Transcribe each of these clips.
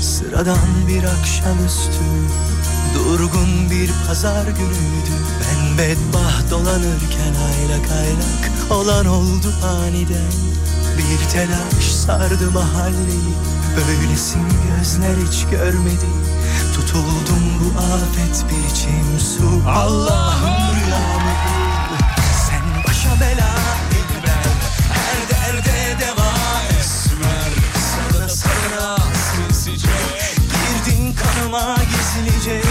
Sıradan bir akşamüstü bir pazar günüydü. Ben bedbaht dolanırken aylak aylak Olan oldu aniden. Bir telaş sardı mahalleyi Böylesin gözler hiç görmedi. Tutuldum bu afet bir içim su. Allah'ım rüyamı. Sen başa bela dilber Her derde deva esmer Sana sana sinsice Girdin kanıma gizlice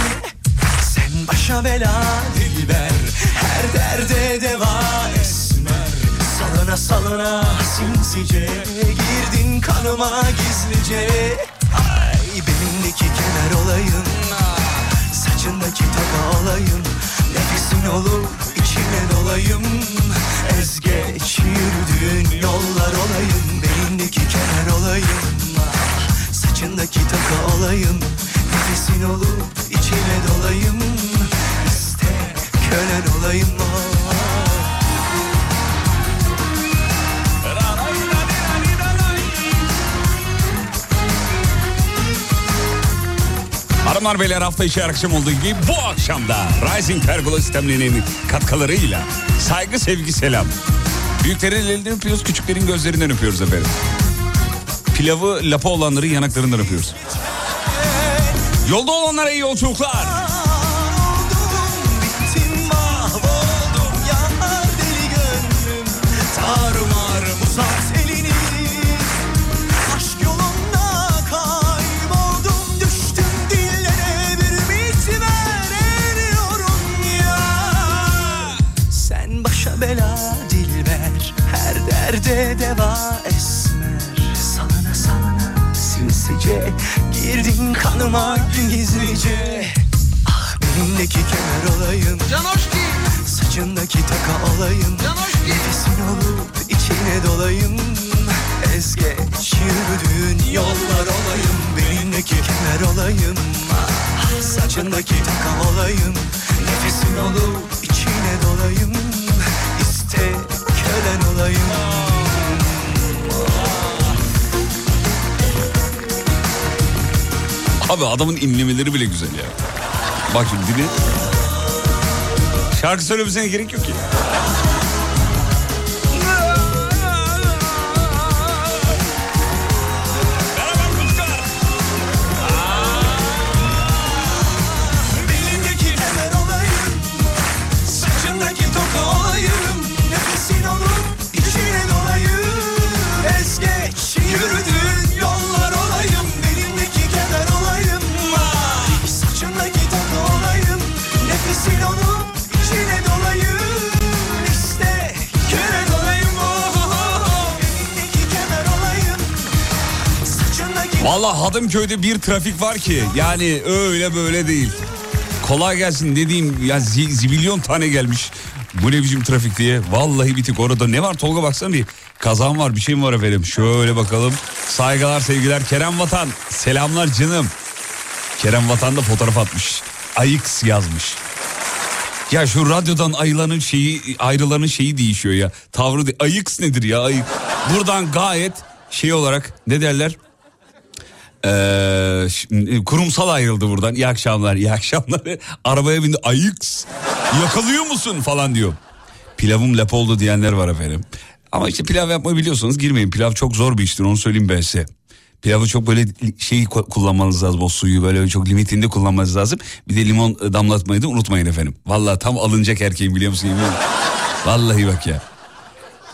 başa bela dilber Her derde deva esmer. Salına salına sinsice Girdin kanıma gizlice. Ay benimdeki kemer olayım Saçındaki taka olayım. Nefesin olup içine dolayım. Ezgeç yürüdüğün yollar olayım. Benimdeki kemer olayım Saçındaki taka olayım. Nefesin olup içine dolayım İste kölen olayım. Hanımlar beyler hafta içi akşam olduğu gibi bu akşam da Rising Pergola sistemlerinin katkılarıyla saygı sevgi selam. Büyüklerin ellerinden öpüyoruz küçüklerin gözlerinden öpüyoruz efendim. Pilavı lapa olanları yanaklarından öpüyoruz. Yolda olanlara iyi yolculuklar. Bela dilber Her derde deva esmer Salına salına sinsice Girdin kanıma gizlice. Ah benimdeki kemer olayım. Canoşki, Saçındaki taka olayım. Canoşki. Nefesin olup içine dolayım. Ezgeç yürüdüğün yollar olayım. Benimdeki kemer olayım. Ah, Saçındaki taka olayım. Nefesin olup içine dolayım. İste kölen olayım Abi adamın inlemeleri bile güzel ya. Bak şimdi dinle. Şarkı söylemesine gerek yok ki. Valla Hadımköy'de bir trafik var ki yani öyle böyle değil. Kolay gelsin dediğim ya zi- zibilyon tane gelmiş. Bu ne biçim trafik diye. Vallahi bitik orada ne var Tolga baksana bir. Kazan var bir şey mi var efendim? Şöyle bakalım. Saygılar sevgiler Kerem Vatan. Selamlar canım. Kerem Vatan da fotoğraf atmış. Ayıks yazmış. Ya şu radyodan ayılanın şeyi ayrılanın şeyi değişiyor ya. Tavrı de, ayıks nedir ya ayık. Buradan gayet şey olarak ne derler? Ee, kurumsal ayrıldı buradan. İyi akşamlar, iyi akşamlar. Arabaya bindi. Ayıks. Yakalıyor musun falan diyor. Pilavım lap oldu diyenler var efendim. Ama işte pilav yapmayı biliyorsanız girmeyin. Pilav çok zor bir iştir onu söyleyeyim ben size. Pilavı çok böyle şeyi ku- kullanmanız lazım. O suyu böyle çok limitinde kullanmanız lazım. Bir de limon damlatmayı da unutmayın efendim. Vallahi tam alınacak erkeğim biliyor musun? Vallahi bak ya.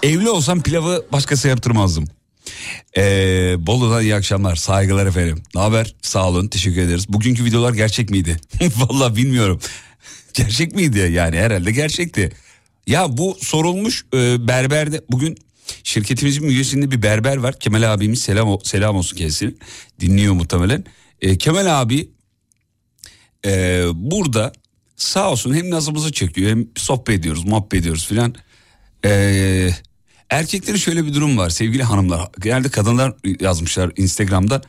Evli olsam pilavı başkası yaptırmazdım. Ee, Bolu'dan iyi akşamlar. Saygılar efendim. Ne haber? Sağ olun. Teşekkür ederiz. Bugünkü videolar gerçek miydi? Vallahi bilmiyorum. Gerçek miydi? Yani herhalde gerçekti. Ya bu sorulmuş e, berberde bugün şirketimizin üyesinde bir berber var. Kemal abimiz selam selam olsun kendisine. Dinliyor muhtemelen. E, Kemal abi e, burada sağ olsun hem nazımızı çekiyor hem sohbet ediyoruz muhabbet ediyoruz filan. Ee, erkeklerin şöyle bir durum var sevgili hanımlar. Genelde kadınlar yazmışlar Instagram'da.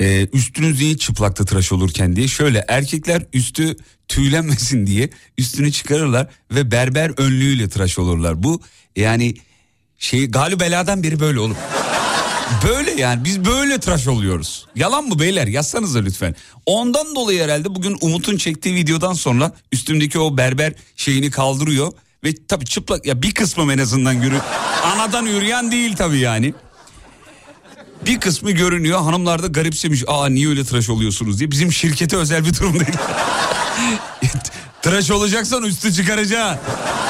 Ee, üstünüz niye çıplakta tıraş olurken diye. Şöyle erkekler üstü tüylenmesin diye üstünü çıkarırlar ve berber önlüğüyle tıraş olurlar. Bu yani şey galü beladan beri böyle olur. Böyle yani biz böyle tıraş oluyoruz. Yalan mı beyler yazsanıza lütfen. Ondan dolayı herhalde bugün Umut'un çektiği videodan sonra üstümdeki o berber şeyini kaldırıyor. Ve tabii çıplak ya bir kısmım en azından görü anadan yürüyen değil tabii yani. Bir kısmı görünüyor hanımlar da garipsemiş. Aa niye öyle tıraş oluyorsunuz diye. Bizim şirkete özel bir durum değil. tıraş olacaksan üstü çıkaracaksın.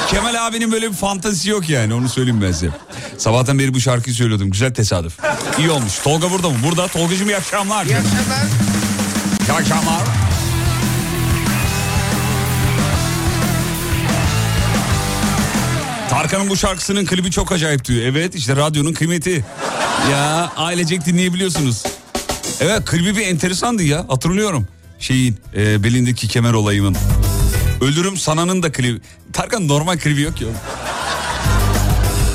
Kemal abinin böyle bir fantazisi yok yani onu söyleyeyim ben size. Sabahtan beri bu şarkıyı söylüyordum güzel tesadüf. İyi olmuş. Tolga burada mı? Burada. Tolgacığım iyi akşamlar. İyi akşamlar. İyi akşamlar. Tarkan'ın bu şarkısının klibi çok acayip diyor. Evet işte radyonun kıymeti. Ya ailecek dinleyebiliyorsunuz. Evet klibi bir enteresandı ya hatırlıyorum. Şeyin e, belindeki kemer olayımın. Ölürüm sananın da klibi. Tarkan normal klibi yok ya.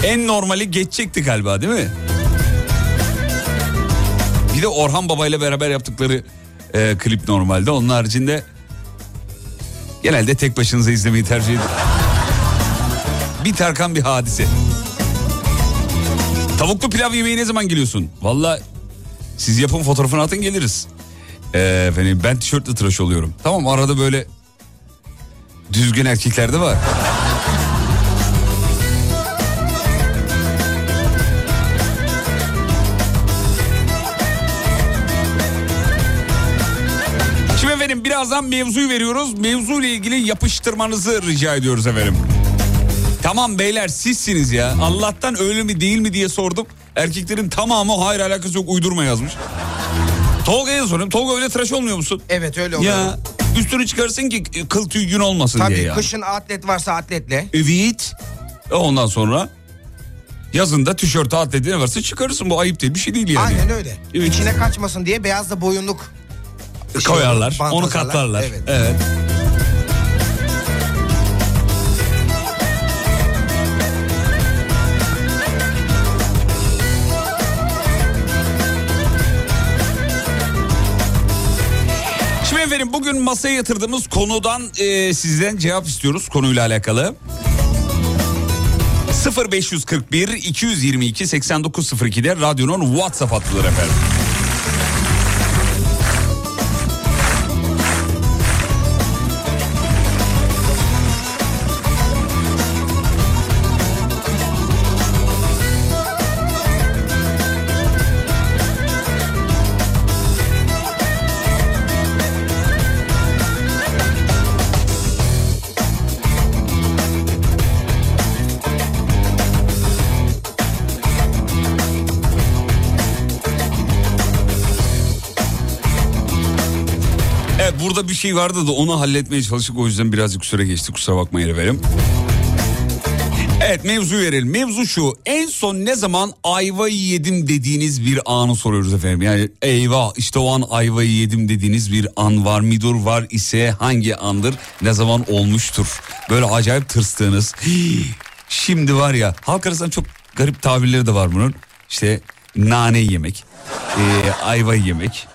En normali geçecekti galiba değil mi? Bir de Orhan Baba ile beraber yaptıkları e, klip normalde. Onun haricinde genelde tek başınıza izlemeyi tercih ediyorum. Bir Tarkan bir hadise. Tavuklu pilav yemeği ne zaman geliyorsun? Valla siz yapın fotoğrafını atın geliriz. Ee, efendim ben tişörtle tıraş oluyorum. Tamam arada böyle düzgün erkekler de var. Şimdi efendim birazdan mevzuyu veriyoruz. Mevzu ile ilgili yapıştırmanızı rica ediyoruz efendim. Tamam beyler sizsiniz ya. Allah'tan öyle mi değil mi diye sordum. Erkeklerin tamamı hayır alakası yok uydurma yazmış. Tolga'ya sorayım. Tolga öyle tıraş olmuyor musun? Evet öyle oluyor. Ya üstünü çıkarsın ki kıl tüy gün olmasın Tabii diye ya. kışın atlet varsa atletle. Evet. E Ondan sonra yazında tişört atleti ne varsa çıkarırsın. Bu ayıp değil bir şey değil yani. Aynen öyle. Evet. İçine kaçmasın diye beyaz da boyunluk şey Koyarlar. bant Onu katlarlar. Evet. evet. Bugün masaya yatırdığımız konudan e, sizden cevap istiyoruz konuyla alakalı. 0541 222 8902'de radyonun WhatsApp hattıdır efendim. Şey vardı da onu halletmeye çalıştık o yüzden birazcık süre geçti kusura bakmayın efendim. Evet mevzu verelim. Mevzu şu en son ne zaman ayvayı yedim dediğiniz bir anı soruyoruz efendim. Yani eyvah işte o an ayvayı yedim dediğiniz bir an var mıdır var ise hangi andır ne zaman olmuştur? Böyle acayip tırstığınız. "Hii, Şimdi var ya halk arasında çok garip tabirleri de var bunun. İşte nane yemek, e, ayva yemek,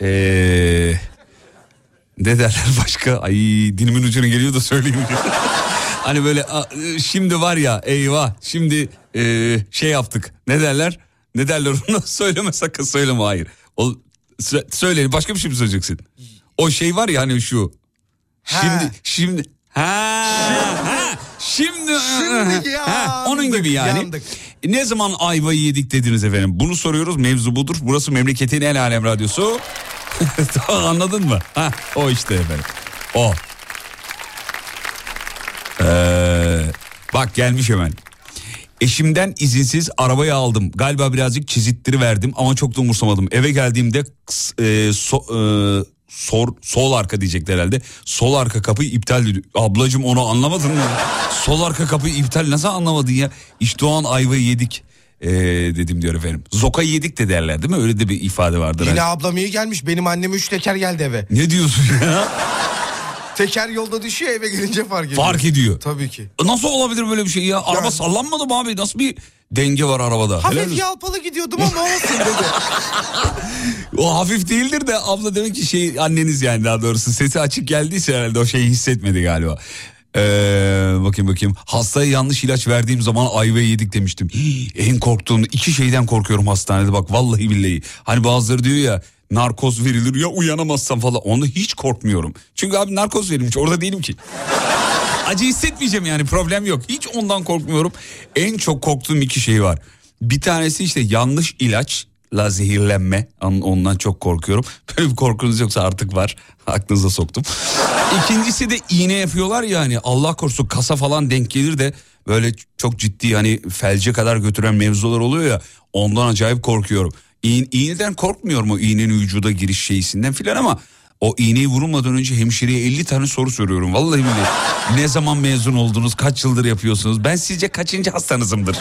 eee... Ne derler başka? Ay dilimin ucuna geliyor da söyleyeyim. hani böyle a, şimdi var ya eyvah şimdi e, şey yaptık. Ne derler? Ne derler ona? söyleme sakın söyleme hayır. O, sö- söyle başka bir şey mi söyleyeceksin? O şey var ya hani şu. Şimdi şimdi ha, ha şimdi Şimdi ha, onun yandık, gibi yani. yandık. Ne zaman ayvayı yedik dediniz efendim? Bunu soruyoruz. Mevzu budur. Burası memleketin en alem radyosu. anladın mı? Ha, o işte efendim. O. Ee, bak gelmiş hemen. Eşimden izinsiz arabayı aldım. Galiba birazcık çizitleri verdim ama çok da umursamadım. Eve geldiğimde e, so- e, sor, sol arka diyecekler herhalde. Sol arka kapıyı iptal dedi. Ablacım onu anlamadın mı? sol arka kapıyı iptal nasıl anlamadın ya? İşte o an ayvayı yedik. E, dedim diyor efendim. Zoka yedik de derler değil mi? Öyle de bir ifade vardır. Yine hani. ablam iyi gelmiş. Benim annem üç teker geldi eve. Ne diyorsun ya? Teker yolda düşüyor eve gelince fark ediyor. Fark ediyor. Tabii ki. Nasıl olabilir böyle bir şey ya? Araba Yani- sallanmadı mı abi? Nasıl bir denge var arabada? Helal Hafif olsun. yalpalı gidiyordum ama olsun dedi. O hafif değildir de abla demek ki şey anneniz yani daha doğrusu sesi açık geldiyse herhalde o şeyi hissetmedi galiba. Ee, bakayım bakayım hastaya yanlış ilaç verdiğim zaman ayva yedik demiştim. En korktuğum iki şeyden korkuyorum hastanede bak vallahi billahi. Hani bazıları diyor ya narkoz verilir ya uyanamazsam falan onda hiç korkmuyorum. Çünkü abi narkoz verilmiş orada değilim ki. Acı hissetmeyeceğim yani problem yok. Hiç ondan korkmuyorum. En çok korktuğum iki şey var. Bir tanesi işte yanlış ilaçla zehirlenme. On- Ondan çok korkuyorum. Böyle bir korkunuz yoksa artık var. Aklınıza soktum. İkincisi de iğne yapıyorlar ya hani Allah korusun kasa falan denk gelir de böyle çok ciddi hani felce kadar götüren mevzular oluyor ya ondan acayip korkuyorum. İğ- iğneden korkmuyorum o iğnenin vücuda giriş şeysinden filan ama o iğneyi vurulmadan önce hemşireye 50 tane soru soruyorum. Vallahi billahi. Ne zaman mezun oldunuz? Kaç yıldır yapıyorsunuz? Ben sizce kaçıncı hastanızımdır?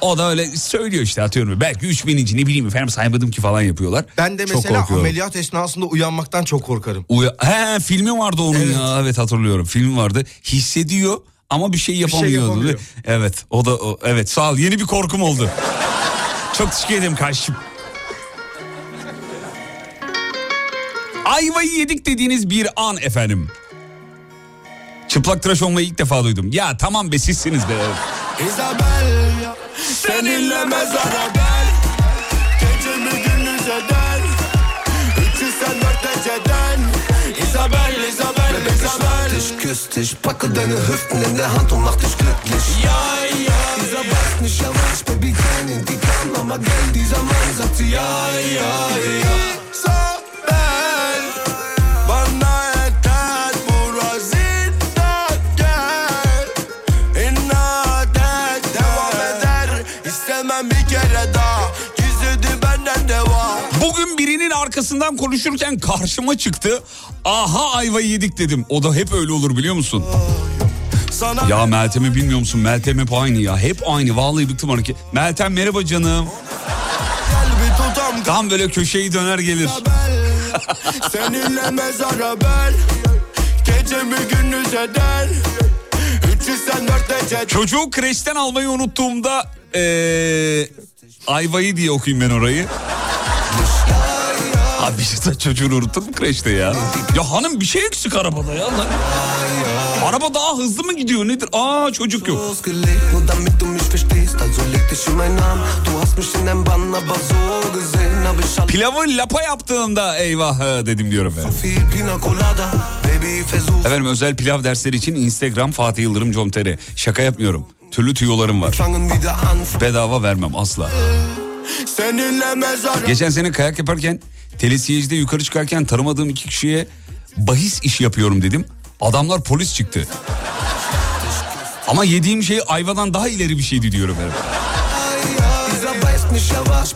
o da öyle söylüyor işte atıyorum. Belki 3000. ne bileyim efendim saymadım ki falan yapıyorlar. Ben de Çok mesela korkuyorum. ameliyat esnasında uyanmaktan çok korkarım. Uya- He filmi vardı onun ya evet hatırlıyorum filmi vardı hissediyor ama bir şey yapamıyor. yapamıyor. Evet o da o, evet sağ ol yeni bir korkum oldu. Çok teşekkür ederim kardeşim. Ayvayı yedik dediğiniz bir an efendim. Çıplak tıraş olmayı ilk defa duydum. Ya tamam be sizsiniz be. Isabel Seninle mezara gel Gecemi gündüz eder Üçü sen dört eceden Isabel, Isabel, Isabel dich, küss dich, packe deine Hüften in der Hand und mach weiß nicht, er weiß, Baby, kein in die Kam, aber gell, dieser Mann sagt sie. Birinin arkasından konuşurken karşıma çıktı. Aha ayvayı yedik dedim. O da hep öyle olur biliyor musun? Sana Ya Meltem'i bilmiyor musun? Meltem hep aynı ya. Hep aynı. Vallahi bıktım hareket. Meltem merhaba canım. Tam böyle köşeyi döner gelir. Seninle mezara bel Gecemi gündüz eder Çocuğu kreşten almayı unuttuğumda ee, ayvayı diye okuyayım ben orayı. Abi işte çocuğunu unuttun mu kreşte ya? Ya hanım bir şey eksik arabada ya. Lan. Araba daha hızlı mı gidiyor nedir? Aa çocuk yok. Pilavı lapa yaptığımda eyvah dedim diyorum ben. Efendim özel pilav dersleri için Instagram Fatih Yıldırım com.tr. Şaka yapmıyorum. Türlü tüyolarım var. Bedava vermem asla. Geçen sene kayak yaparken telesiyecide yukarı çıkarken tanımadığım iki kişiye bahis işi yapıyorum dedim. Adamlar polis çıktı. Ama yediğim şey ayvadan daha ileri bir şeydi diyorum er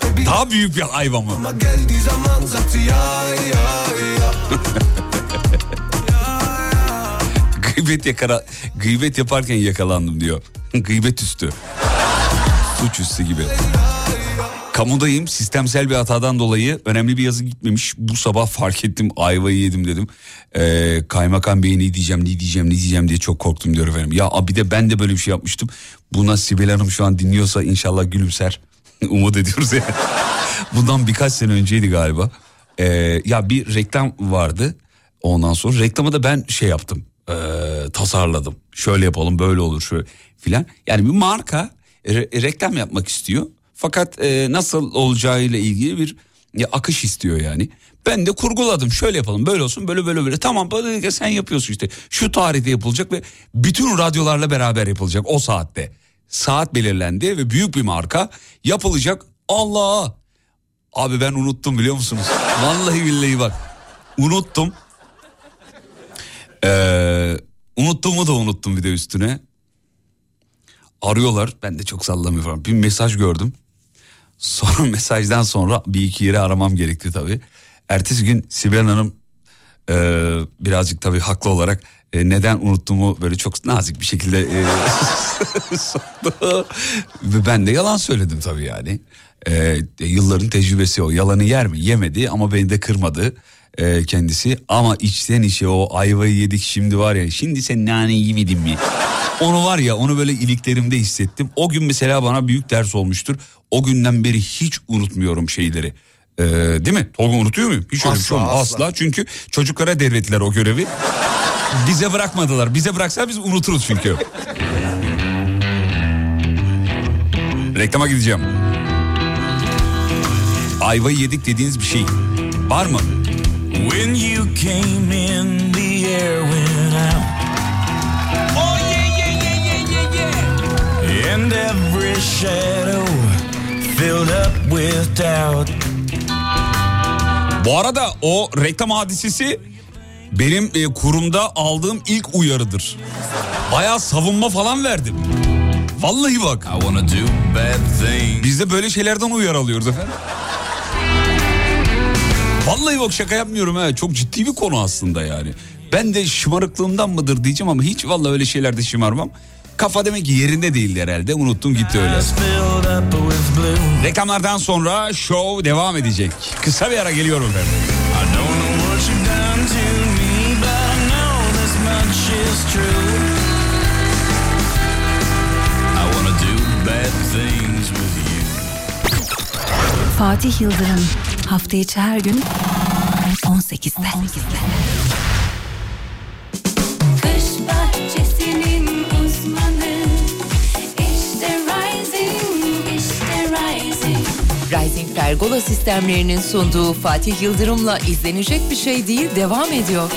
Baby, Daha büyük bir ayva mı? Gıybet, yakara, gıybet yaparken yakalandım diyor. gıybet üstü. Suç üstü gibi. Kamudayım sistemsel bir hatadan dolayı önemli bir yazı gitmemiş. Bu sabah fark ettim ayvayı yedim dedim. Ee, kaymakam bey ne diyeceğim ne diyeceğim ne diyeceğim diye çok korktum diyor efendim. Ya bir de ben de böyle bir şey yapmıştım. Buna Sibel Hanım şu an dinliyorsa inşallah gülümser. Umut ediyoruz yani. Bundan birkaç sene önceydi galiba. Ee, ya bir reklam vardı. Ondan sonra reklamı da ben şey yaptım. ee, tasarladım. Şöyle yapalım böyle olur şöyle filan. Yani bir marka re- reklam yapmak istiyor. Fakat e, nasıl olacağıyla ilgili bir ya, akış istiyor yani. Ben de kurguladım. Şöyle yapalım böyle olsun böyle böyle böyle. Tamam böyle sen yapıyorsun işte. Şu tarihte yapılacak ve bütün radyolarla beraber yapılacak o saatte. Saat belirlendi ve büyük bir marka yapılacak. Allah! Abi ben unuttum biliyor musunuz? Vallahi billahi bak. Unuttum. Ee, unuttuğumu da unuttum bir de üstüne. Arıyorlar. Ben de çok sallamıyorum. Bir mesaj gördüm. Sonra mesajdan sonra bir iki yere aramam gerekti tabii. Ertesi gün Sibel Hanım e, birazcık tabii haklı olarak e, neden unuttuğumu böyle çok nazik bir şekilde e, sordu. Ben de yalan söyledim tabii yani. E, yılların tecrübesi o. Yalanı yer mi? Yemedi ama beni de kırmadı. E, kendisi. Ama içten içe o ayvayı yedik şimdi var ya. Şimdi sen nane yemedin mi? Onu var ya onu böyle iliklerimde hissettim. O gün mesela bana büyük ders olmuştur. O günden beri hiç unutmuyorum şeyleri. Ee, değil mi? Tolga unutuyor muyum? Hiç öyle bir şey Asla, asla. Asla. Çünkü çocuklara devrettiler o görevi. Bize bırakmadılar. Bize bıraksa biz unuturuz çünkü. Reklama gideceğim. Ayvayı yedik dediğiniz bir şey var mı? When you came in, the air went out. Oh yeah, yeah, yeah, yeah, yeah, yeah. And every shadow filled up with doubt. Bu arada o reklam hadisesi benim e, kurumda aldığım ilk uyarıdır. Bayağı savunma falan verdim. Vallahi bak. I wanna do bad things. Biz de böyle şeylerden uyarı alıyoruz efendim. Vallahi bak şaka yapmıyorum ha. Çok ciddi bir konu aslında yani. Ben de şımarıklığımdan mıdır diyeceğim ama hiç vallahi öyle şeylerde şımarmam. Kafa demek ki yerinde değil herhalde. Unuttum gitti öyle. Reklamlardan sonra show devam edecek. Kısa bir ara geliyorum you. Fatih Yıldırım hafta içi her gün 18'de. Kış bahçesinin uzmanı İşte Rising, işte Rising Rising Pergola sistemlerinin sunduğu Fatih Yıldırım'la izlenecek bir şey değil devam ediyor.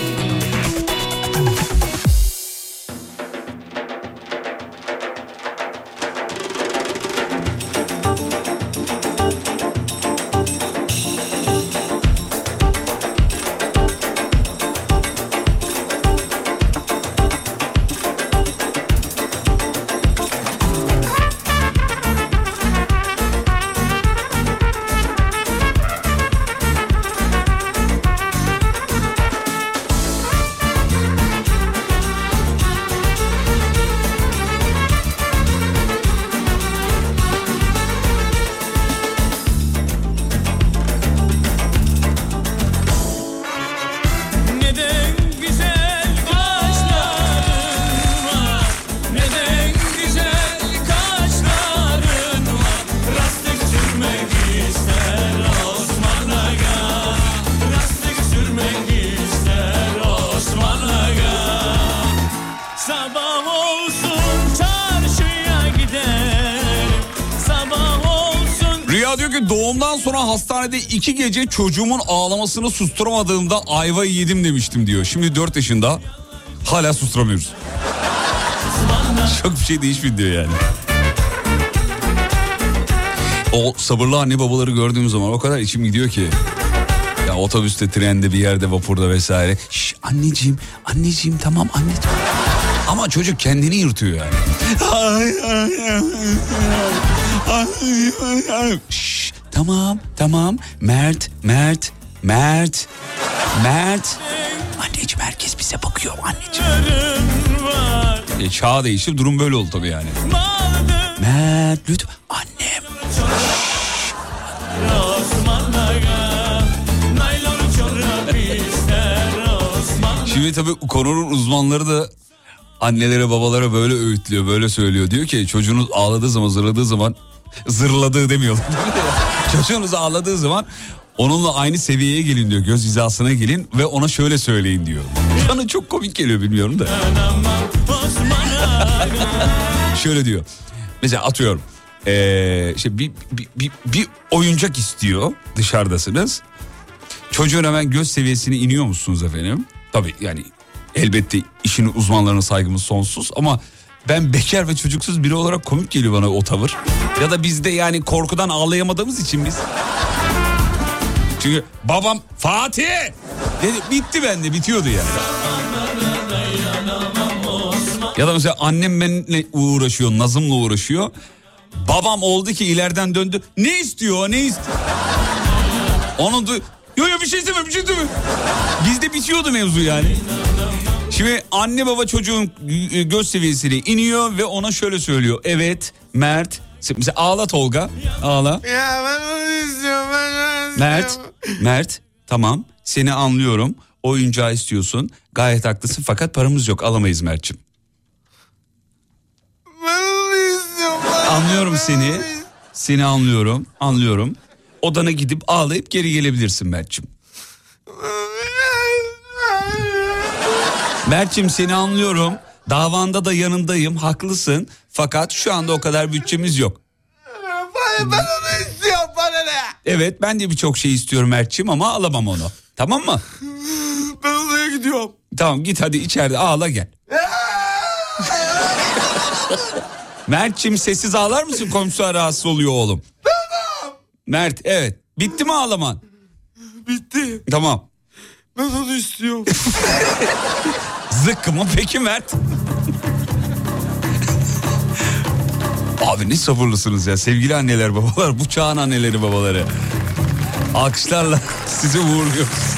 Hastanede iki gece çocuğumun ağlamasını susturamadığımda ayvayı yedim demiştim diyor. Şimdi 4 yaşında hala susturamıyoruz. Çok bir şey değişmedi diyor yani. O sabırlı anne babaları gördüğüm zaman o kadar içim gidiyor ki. Ya otobüste, trende, bir yerde, vapurda vesaire. Şş, anneciğim, anneciğim tamam anneciğim. Ama çocuk kendini yırtıyor yani. Tamam, tamam. Mert, Mert, Mert, Mert. Anneciğim herkes bize bakıyor anneciğim. E, çağ değişti durum böyle oldu tabii yani. Mert lütfen annem. Şimdi tabii konunun uzmanları da annelere babalara böyle öğütlüyor böyle söylüyor. Diyor ki çocuğunuz ağladığı zaman zırladığı zaman zırladığı demiyorlar. çocuğunuz ağladığı zaman onunla aynı seviyeye gelin diyor. Göz hizasına gelin ve ona şöyle söyleyin diyor. Bana çok komik geliyor bilmiyorum da. şöyle diyor. Mesela atıyorum. Ee, işte bir, bir, bir, bir oyuncak istiyor dışarıdasınız. Çocuğun hemen göz seviyesine iniyor musunuz efendim? Tabii yani elbette işin uzmanlarına saygımız sonsuz ama ben bekar ve çocuksuz biri olarak komik geliyor bana o tavır. Ya da biz de yani korkudan ağlayamadığımız için biz. Çünkü babam Fatih dedi bitti bende bitiyordu yani. Ya da mesela annem benimle uğraşıyor, Nazım'la uğraşıyor. Babam oldu ki ileriden döndü. Ne istiyor ne istiyor? Onun du Yo yo bir şey istemiyorum bir şey istemiyorum. Bizde bitiyordu mevzu yani. Şimdi anne baba çocuğun e, göz seviyesine iniyor ve ona şöyle söylüyor. Evet Mert. Mesela ağla Tolga. Ağla. Ya ben onu istiyorum ben onu Mert. istiyorum. Mert. Tamam seni anlıyorum. Oyuncağı istiyorsun. Gayet haklısın fakat paramız yok alamayız Mert'ciğim. Ben onu istiyorum. ben- Anlıyorum seni. Seni anlıyorum. Anlıyorum. Odana gidip ağlayıp geri gelebilirsin Mert'ciğim. Mert'ciğim seni anlıyorum. Davanda da yanındayım. Haklısın. Fakat şu anda o kadar bütçemiz yok. Ben, onu istiyorum bana ne? Evet ben de birçok şey istiyorum Mert'ciğim ama alamam onu. Tamam mı? Ben odaya gidiyorum. Tamam git hadi içeride ağla gel. Mert'ciğim sessiz ağlar mısın komşular rahatsız oluyor oğlum. Mert evet. Bitti mi ağlaman? Bitti. Tamam. Ben onu istiyorum. Zıkkı mı peki Mert? Abi ne sabırlısınız ya sevgili anneler babalar bu çağın anneleri babaları. Alkışlarla sizi uğurluyoruz.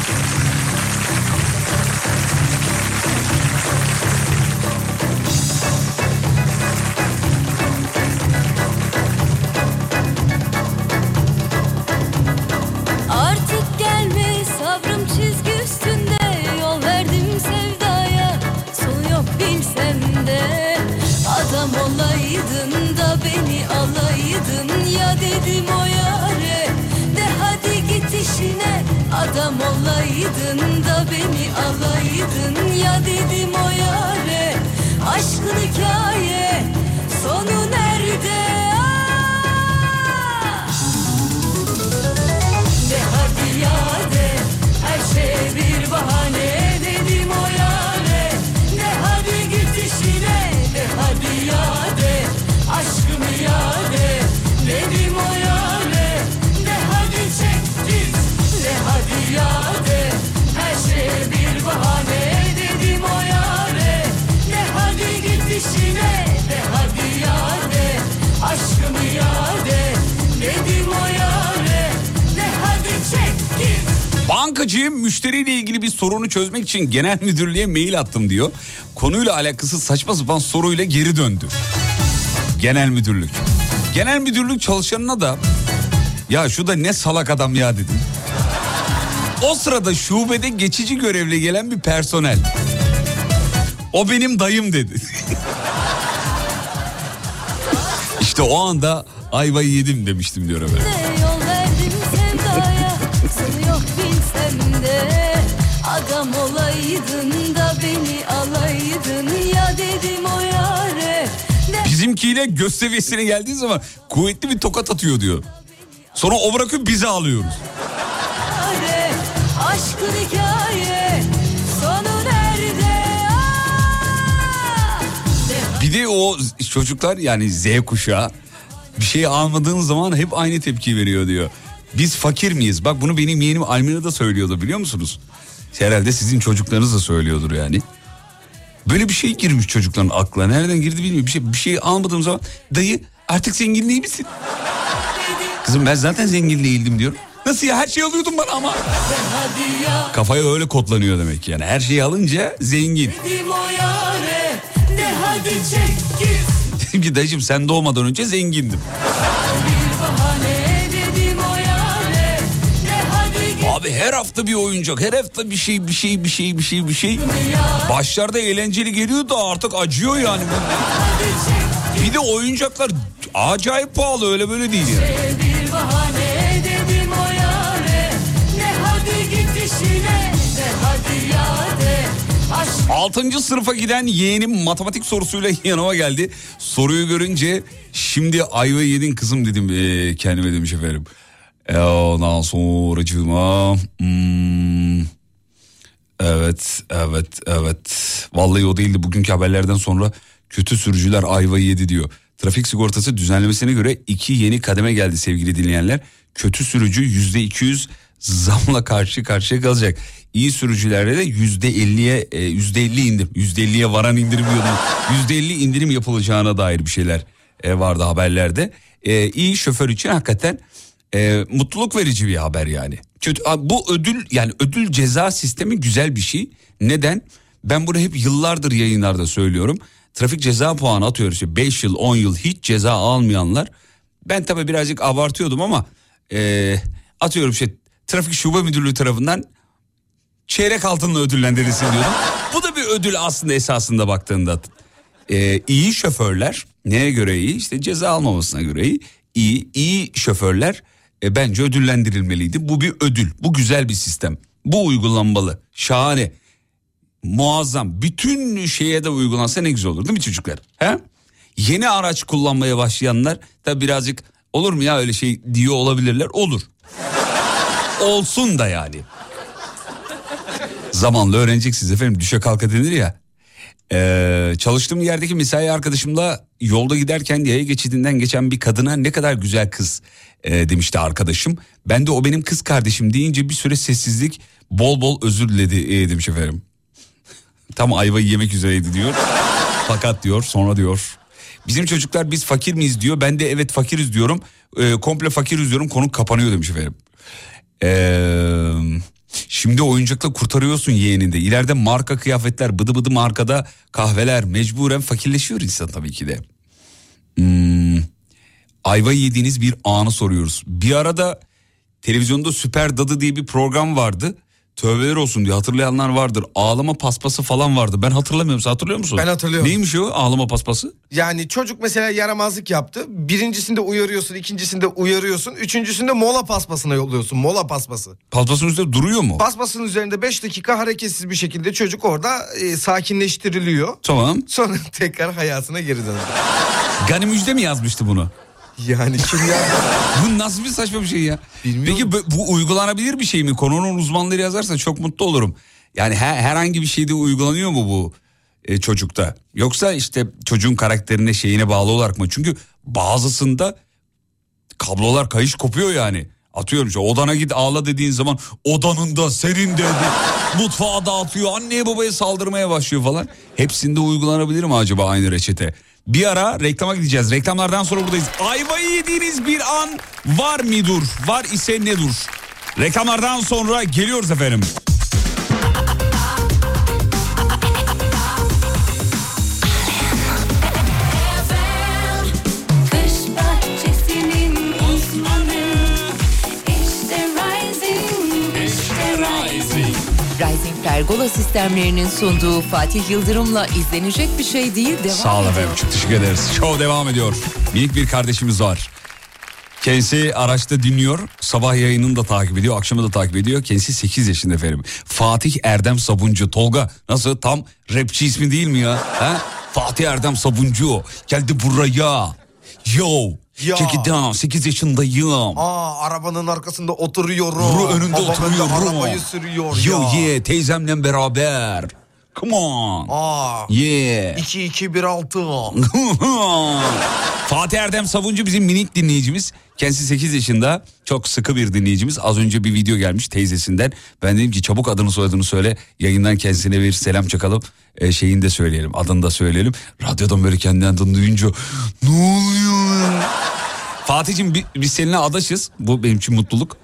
Bankacıyım müşteriyle ilgili bir sorunu çözmek için genel müdürlüğe mail attım diyor. Konuyla alakasız saçma sapan soruyla geri döndü. Genel müdürlük. Genel müdürlük çalışanına da ya şu da ne salak adam ya dedim. O sırada şubede geçici görevle gelen bir personel. O benim dayım dedi. işte o anda ayvayı yedim demiştim diyor efendim. Adam olaydın da beni alaydın Ya dedim o yare Bizimkiyle göz seviyesine geldiği zaman kuvvetli bir tokat atıyor diyor. Sonra o bırakıp bizi alıyoruz. Aşkın hikaye Sonu nerede! De Bir de o çocuklar yani Z kuşağı bir şey almadığın zaman hep aynı tepki veriyor diyor. Biz fakir miyiz? Bak bunu benim yeğenim Almina da söylüyordu biliyor musunuz? Herhalde sizin çocuklarınız da söylüyordur yani. Böyle bir şey girmiş çocukların aklına. Nereden girdi bilmiyorum. Bir şey, bir şey almadığım zaman dayı artık zengin değil misin? Kızım ben zaten zengin değildim diyor. Nasıl ya her şeyi alıyordun bana ama. Kafaya öyle kodlanıyor demek yani. Her şeyi alınca zengin. Dedim ki dayıcım sen doğmadan önce zengindim. Abi her hafta bir oyuncak, her hafta bir şey, bir şey, bir şey, bir şey, bir şey. Başlarda eğlenceli geliyor da artık acıyor yani. Bir de oyuncaklar acayip pahalı öyle böyle değil yani. Altıncı sınıfa giden yeğenim matematik sorusuyla yanıma geldi. Soruyu görünce şimdi ayva yedin kızım dedim ee, kendime demiş efendim. E, ondan sonra hmm, evet evet evet vallahi o değildi bugünkü haberlerden sonra kötü sürücüler ayva yedi diyor. Trafik sigortası düzenlemesine göre iki yeni kademe geldi sevgili dinleyenler. Kötü sürücü yüzde 200 zamla karşı karşıya kalacak. İyi sürücülerde de yüzde 50'ye e, yüzde 50 indirim yüzde 50'ye varan indirim diyordum. Yüzde 50 indirim yapılacağına dair bir şeyler e, vardı haberlerde. E, iyi şoför için hakikaten e, mutluluk verici bir haber yani. Kötü, bu ödül yani ödül ceza sistemi güzel bir şey. Neden? Ben bunu hep yıllardır yayınlarda söylüyorum. Trafik ceza puanı atıyoruz. işte 5 yıl 10 yıl hiç ceza almayanlar. Ben tabii birazcık abartıyordum ama e, atıyorum işte trafik şube müdürlüğü tarafından çeyrek altınla ödüllendirilsin diyordum. Bu da bir ödül aslında esasında baktığında. Ee, iyi şoförler neye göre iyi? İşte ceza almamasına göre iyi. İyi, iyi şoförler e, bence ödüllendirilmeliydi. Bu bir ödül. Bu güzel bir sistem. Bu uygulanmalı. Şahane. Muazzam. Bütün şeye de uygulansa ne güzel olur değil mi çocuklar? He? Yeni araç kullanmaya başlayanlar da birazcık olur mu ya öyle şey diyor olabilirler. Olur. Olsun da yani. Zamanla öğreneceksiniz efendim düşe kalka denir ya. Ee, çalıştığım yerdeki mesai arkadaşımla yolda giderken yaya geçidinden geçen bir kadına ne kadar güzel kız e, demişti arkadaşım. Ben de o benim kız kardeşim deyince bir süre sessizlik bol bol özür diledi e, demiş efendim. Tam ayvayı yemek üzereydi diyor. Fakat diyor sonra diyor. Bizim çocuklar biz fakir miyiz diyor. Ben de evet fakiriz diyorum. E, komple fakiriz diyorum konu kapanıyor demiş efendim. Eee... Şimdi oyuncakla kurtarıyorsun yeğeninde. İleride marka kıyafetler, bıdı bıdı markada kahveler mecburen fakirleşiyor insan tabii ki de. Hmm, ayva yediğiniz bir anı soruyoruz. Bir arada televizyonda Süper Dadı diye bir program vardı. Tövbeler olsun diye hatırlayanlar vardır. Ağlama paspası falan vardı. Ben hatırlamıyorum. Sen hatırlıyor musun? Ben hatırlıyorum. Neymiş o ağlama paspası? Yani çocuk mesela yaramazlık yaptı. Birincisinde uyarıyorsun, ikincisinde uyarıyorsun. Üçüncüsünde mola paspasına yolluyorsun. Mola paspası. Paspasın üzerinde duruyor mu? Paspasın üzerinde 5 dakika hareketsiz bir şekilde çocuk orada e, sakinleştiriliyor. Tamam. Sonra tekrar hayatına geri dönüyor. Gani Müjde mi yazmıştı bunu? Yani kim ya? Bu nasıl bir saçma bir şey ya? Bilmiyorum. Peki bu, bu uygulanabilir bir şey mi? Konunun uzmanları yazarsa çok mutlu olurum. Yani her, herhangi bir şeyde uygulanıyor mu bu e, çocukta? Yoksa işte çocuğun karakterine şeyine bağlı olarak mı? Çünkü bazısında kablolar kayış kopuyor yani. Atıyorum işte odana git ağla dediğin zaman odanında serin dedi. Mutfağa dağıtıyor anneye babaya saldırmaya başlıyor falan. Hepsinde uygulanabilir mi acaba aynı reçete? Bir ara reklama gideceğiz. Reklamlardan sonra buradayız. Ayvayı yediğiniz bir an var mıdır? Var ise ne dur? Reklamlardan sonra geliyoruz efendim. Pergola sistemlerinin sunduğu Fatih Yıldırım'la izlenecek bir şey değil devam Sağ olun ediyor. efendim çok teşekkür ederiz. Show devam ediyor. Minik bir kardeşimiz var. Kendisi araçta dinliyor. Sabah yayınını da takip ediyor. Akşamı da takip ediyor. Kendisi 8 yaşında efendim. Fatih Erdem Sabuncu. Tolga nasıl tam rapçi ismi değil mi ya? Ha? Fatih Erdem Sabuncu. Geldi buraya. Yo. Ya. İt down. 8 yaşındayım. Aa arabanın arkasında oturuyorum. Ru önünde Babam oturuyorum. arabayı sürüyor Yo ya. yeah teyzemle beraber. Come on. Aa. Yeah. 2216. Fatih Erdem Savuncu bizim minik dinleyicimiz. Kendisi 8 yaşında çok sıkı bir dinleyicimiz. Az önce bir video gelmiş teyzesinden. Ben dedim ki çabuk adını soyadını söyle. Yayından kendisine bir selam çakalım. Ee, şeyini de söyleyelim adını da söyleyelim. Radyodan böyle kendi adını duyunca ne oluyor? Fatih'cim bi- biz seninle adaşız. Bu benim için mutluluk.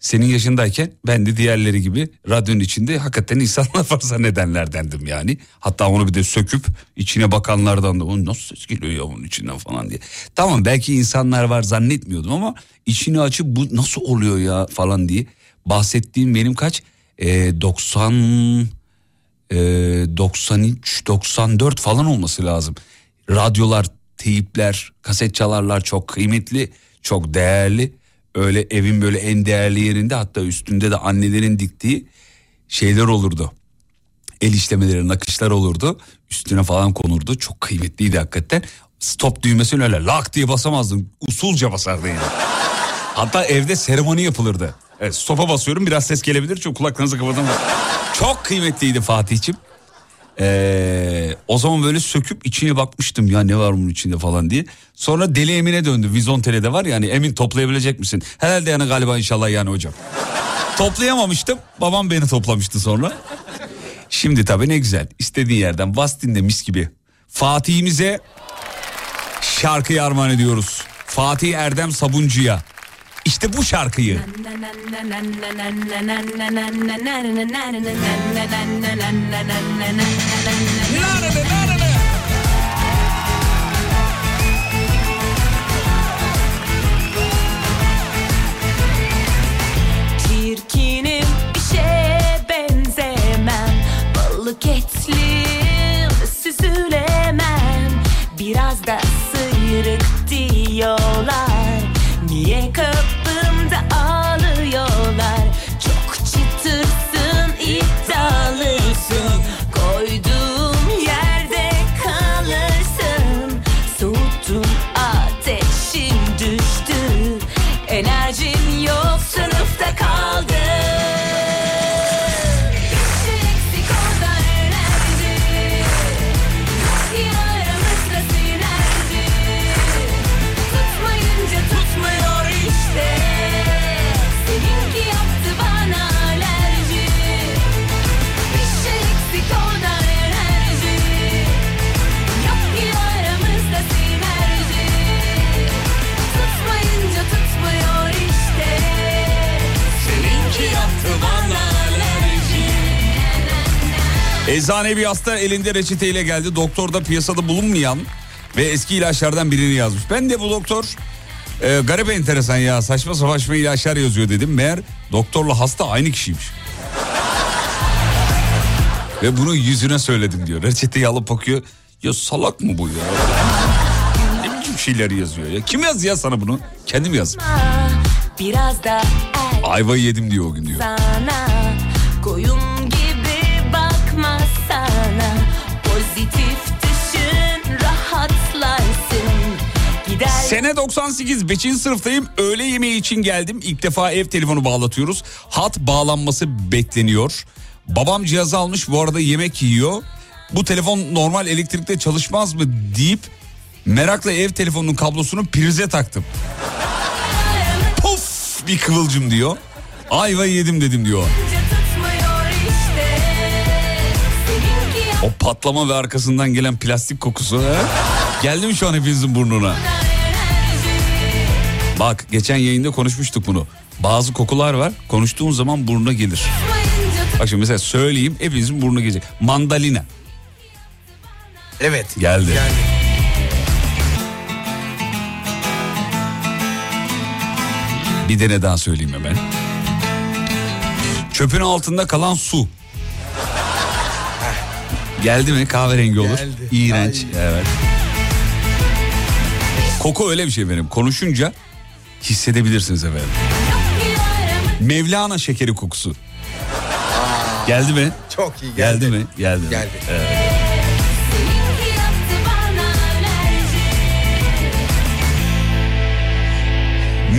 Senin yaşındayken ben de diğerleri gibi radyonun içinde hakikaten insanlar var zannedenlerdendim yani. Hatta onu bir de söküp içine bakanlardan da o nasıl ses geliyor ya bunun içinden falan diye. Tamam belki insanlar var zannetmiyordum ama içini açıp bu nasıl oluyor ya falan diye. Bahsettiğim benim kaç? Ee, 90 e, 93 94 falan olması lazım. Radyolar, teyipler, kaset çalarlar çok kıymetli, çok değerli. Öyle evin böyle en değerli yerinde hatta üstünde de annelerin diktiği şeyler olurdu. El işlemeleri, nakışlar olurdu. Üstüne falan konurdu. Çok kıymetliydi hakikaten. Stop düğmesini öyle lak diye basamazdın. Usulca basardın yani. Hatta evde seremoni yapılırdı. Evet stopa basıyorum biraz ses gelebilir çünkü kulaklarınızı kapatın. Çok kıymetliydi Fatih'ciğim. Ee, o zaman böyle söküp içine bakmıştım ya ne var bunun içinde falan diye. Sonra Deli Emin'e döndü. Vizontele'de var yani Emin toplayabilecek misin? Herhalde yani galiba inşallah yani hocam. Toplayamamıştım. Babam beni toplamıştı sonra. Şimdi tabii ne güzel. İstediğin yerden bas dinle mis gibi. Fatih'imize şarkıyı armağan ediyoruz. Fatih Erdem Sabuncu'ya. İşte bu şarkıyı. Çirkinim bir şeye benzemem. Balık etli süzülemem. Biraz da sıyrık diyorlar. Niye kapatıyorlar Eczane bir hasta elinde reçeteyle geldi. Doktor da piyasada bulunmayan ve eski ilaçlardan birini yazmış. Ben de bu doktor e, garip enteresan ya saçma saçma ilaçlar yazıyor dedim. Meğer doktorla hasta aynı kişiymiş. ve bunu yüzüne söyledim diyor. Reçeteyi alıp bakıyor. Ya salak mı bu ya? Ne biçim şeyler yazıyor ya? Kim yazdı ya sana bunu? Kendim yazdım. Biraz da Ayvayı yedim diyor o gün diyor. sana Koyun Gider Sene 98 5. sınıftayım. Öğle yemeği için geldim. İlk defa ev telefonu bağlatıyoruz. Hat bağlanması bekleniyor. Babam cihazı almış bu arada yemek yiyor. Bu telefon normal elektrikte çalışmaz mı deyip merakla ev telefonunun kablosunu prize taktım. Puf bir kıvılcım diyor. Ayva yedim dedim diyor. O patlama ve arkasından gelen plastik kokusu. He? Geldi mi şu an hepinizin burnuna? Bak geçen yayında konuşmuştuk bunu. Bazı kokular var konuştuğun zaman burnuna gelir. Bak şimdi mesela söyleyeyim hepinizin burnuna gelecek. Mandalina Evet. geldi. Yani Bir dene daha söyleyeyim hemen. Çöpün altında kalan su. Geldi mi kahverengi olur. Geldi. İğrenç. Ay. Evet. Koku öyle bir şey benim. Konuşunca hissedebilirsiniz efendim. Mevlana şekeri kokusu. Geldi mi? çok iyi Geldi, geldi. mi? Geldi. mi? Geldi. Evet. bana alerji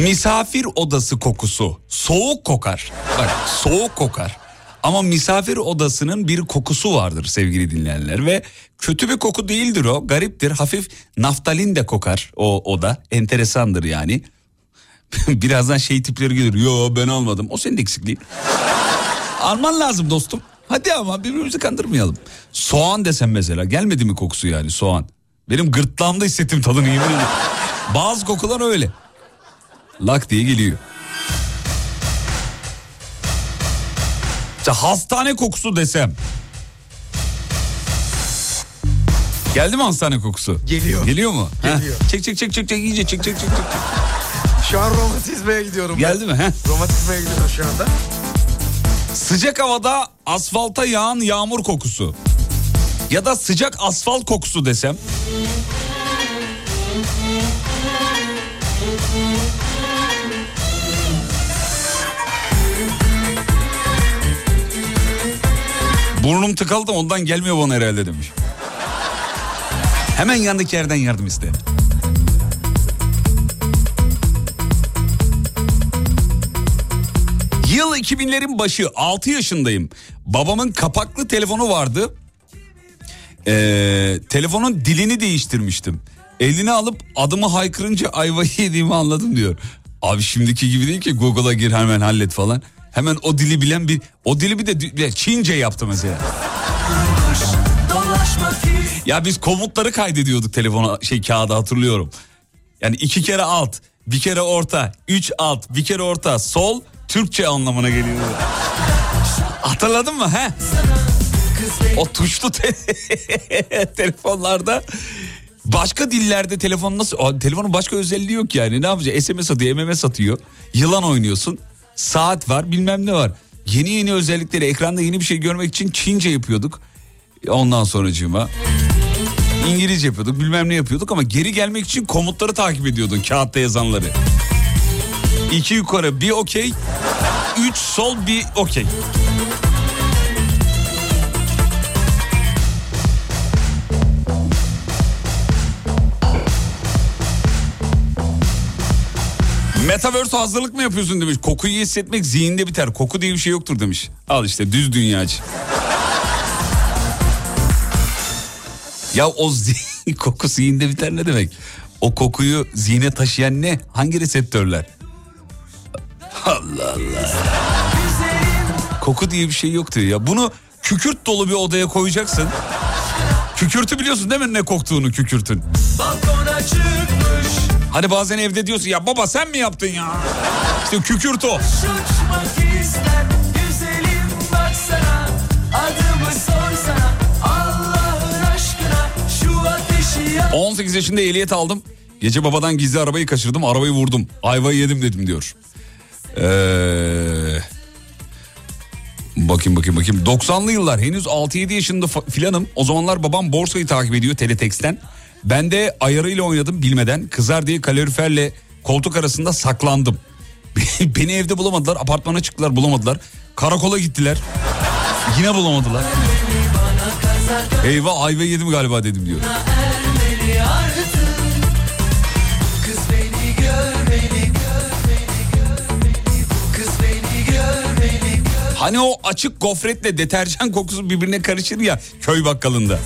Misafir odası kokusu. Soğuk kokar. Bak soğuk kokar. Ama misafir odasının bir kokusu vardır sevgili dinleyenler ve kötü bir koku değildir o. Gariptir. Hafif naftalin de kokar o oda. Enteresandır yani. Birazdan şey tipleri gelir. Yo ben almadım. O senin eksikliğin. Alman lazım dostum. Hadi ama birbirimizi kandırmayalım. Soğan desem mesela gelmedi mi kokusu yani soğan? Benim gırtlağımda hissettim tadını yemin ederim. Bazı kokular öyle. Lak diye geliyor. İşte hastane kokusu desem. Geldi mi hastane kokusu? Geliyor. Geliyor mu? Geliyor. Heh. Çek çek çek çek çek iyice çek çek çek çek. Şu an romatizmaya gidiyorum. ben. Geldi mi? Heh. Romatizmaya gidiyorum şu anda. Sıcak havada asfalta yağan yağmur kokusu. Ya da sıcak asfalt kokusu desem. Burnum tıkalı da ondan gelmiyor bana herhalde demiş. Hemen yandaki yerden yardım iste. Yıl 2000'lerin başı 6 yaşındayım. Babamın kapaklı telefonu vardı. Ee, telefonun dilini değiştirmiştim. Eline alıp adımı haykırınca ayvayı yediğimi anladım diyor. Abi şimdiki gibi değil ki Google'a gir hemen hallet falan. Hemen o dili bilen bir o dili bir de bir Çince yaptı mesela. Ya biz komutları kaydediyorduk telefona şey kağıda hatırlıyorum. Yani iki kere alt, bir kere orta, üç alt, bir kere orta, sol Türkçe anlamına geliyor. Hatırladın mı? He? O tuşlu te- telefonlarda başka dillerde telefon nasıl telefonun başka özelliği yok yani. Ne yapacak? SMS atıyor MMS atıyor yılan oynuyorsun. Saat var bilmem ne var. Yeni yeni özellikleri ekranda yeni bir şey görmek için Çince yapıyorduk. Ondan sonracığıma İngilizce yapıyorduk bilmem ne yapıyorduk ama geri gelmek için komutları takip ediyordun kağıtta yazanları. İki yukarı bir okey. Üç sol bir okey. Metaverse hazırlık mı yapıyorsun demiş. Kokuyu hissetmek zihinde biter. Koku diye bir şey yoktur demiş. Al işte düz dünyacı. ya o zihin, koku zihinde biter ne demek? O kokuyu zihne taşıyan ne? Hangi reseptörler? Allah Allah. Koku diye bir şey yoktur ya. Bunu kükürt dolu bir odaya koyacaksın. Kükürtü biliyorsun değil mi ne koktuğunu kükürtün? Hani bazen evde diyorsun ya baba sen mi yaptın ya? İşte kükürt o. Uçmak ister Güzelim baksana Adımı sorsana Allah'ın aşkına Şu ateşi yak 18 yaşında ehliyet aldım. Gece babadan gizli arabayı kaçırdım. Arabayı vurdum. Ayvayı yedim dedim diyor. Ee, bakayım bakayım bakayım. 90'lı yıllar henüz 6-7 yaşında filanım. O zamanlar babam borsayı takip ediyor Teletext'ten. Ben de ayarıyla oynadım bilmeden. Kızar diye kaloriferle koltuk arasında saklandım. Beni evde bulamadılar. Apartmana çıktılar bulamadılar. Karakola gittiler. Yine bulamadılar. Eyvah ayva yedim galiba dedim diyor. Hani o açık gofretle deterjan kokusu birbirine karışır ya köy bakkalında.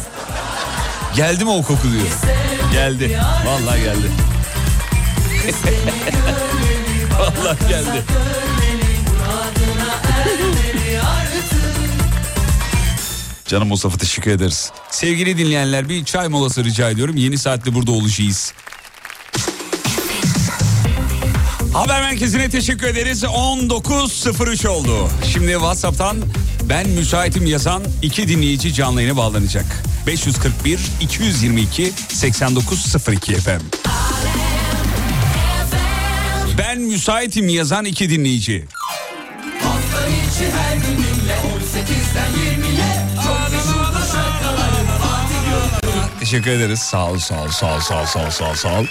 Geldi mi o koku diyor. Geldi. Vallahi geldi. Vallahi geldi. Canım Mustafa teşekkür ederiz. Sevgili dinleyenler bir çay molası rica ediyorum. Yeni saatte burada olacağız. Haber merkezine teşekkür ederiz. 19.03 oldu. Şimdi WhatsApp'tan ben müsaitim yazan iki dinleyici canlı yayına bağlanacak. 541 222 8902 efendim. Ben müsaitim yazan iki dinleyici. Hafta içi her gününle 18'den 20'ye Çok meşhurdu şarkılarım Fatih Yıldırım Teşekkür ederiz. Sağ ol, sağ ol, sağ ol, sağ ol, sağ ol, sağ ol.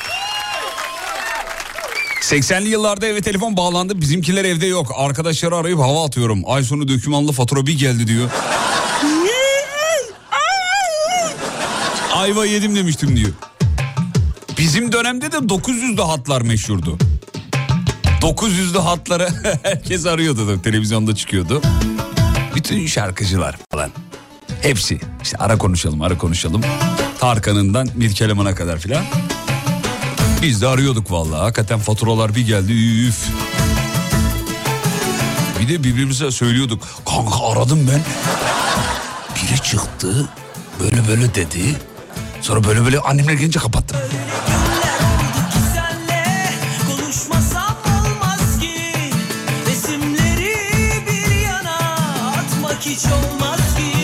80'li yıllarda eve telefon bağlandı. Bizimkiler evde yok. Arkadaşları arayıp hava atıyorum. Ay sonu dökümanlı fatura bir geldi diyor. Ayva yedim demiştim diyor. Bizim dönemde de 900'lü hatlar meşhurdu. 900'lü hatları herkes arıyordu da televizyonda çıkıyordu. Bütün şarkıcılar falan. Hepsi. İşte ara konuşalım, ara konuşalım. Tarkan'ından Mirkelam'a kadar filan. Biz de arıyorduk vallahi. Hakikaten faturalar bir geldi. Üf. Bir de birbirimize söylüyorduk. Kanka aradım ben. Biri çıktı. Böyle böyle dedi. Sonra böyle böyle annemler gelince kapattım. Hiç olmaz ki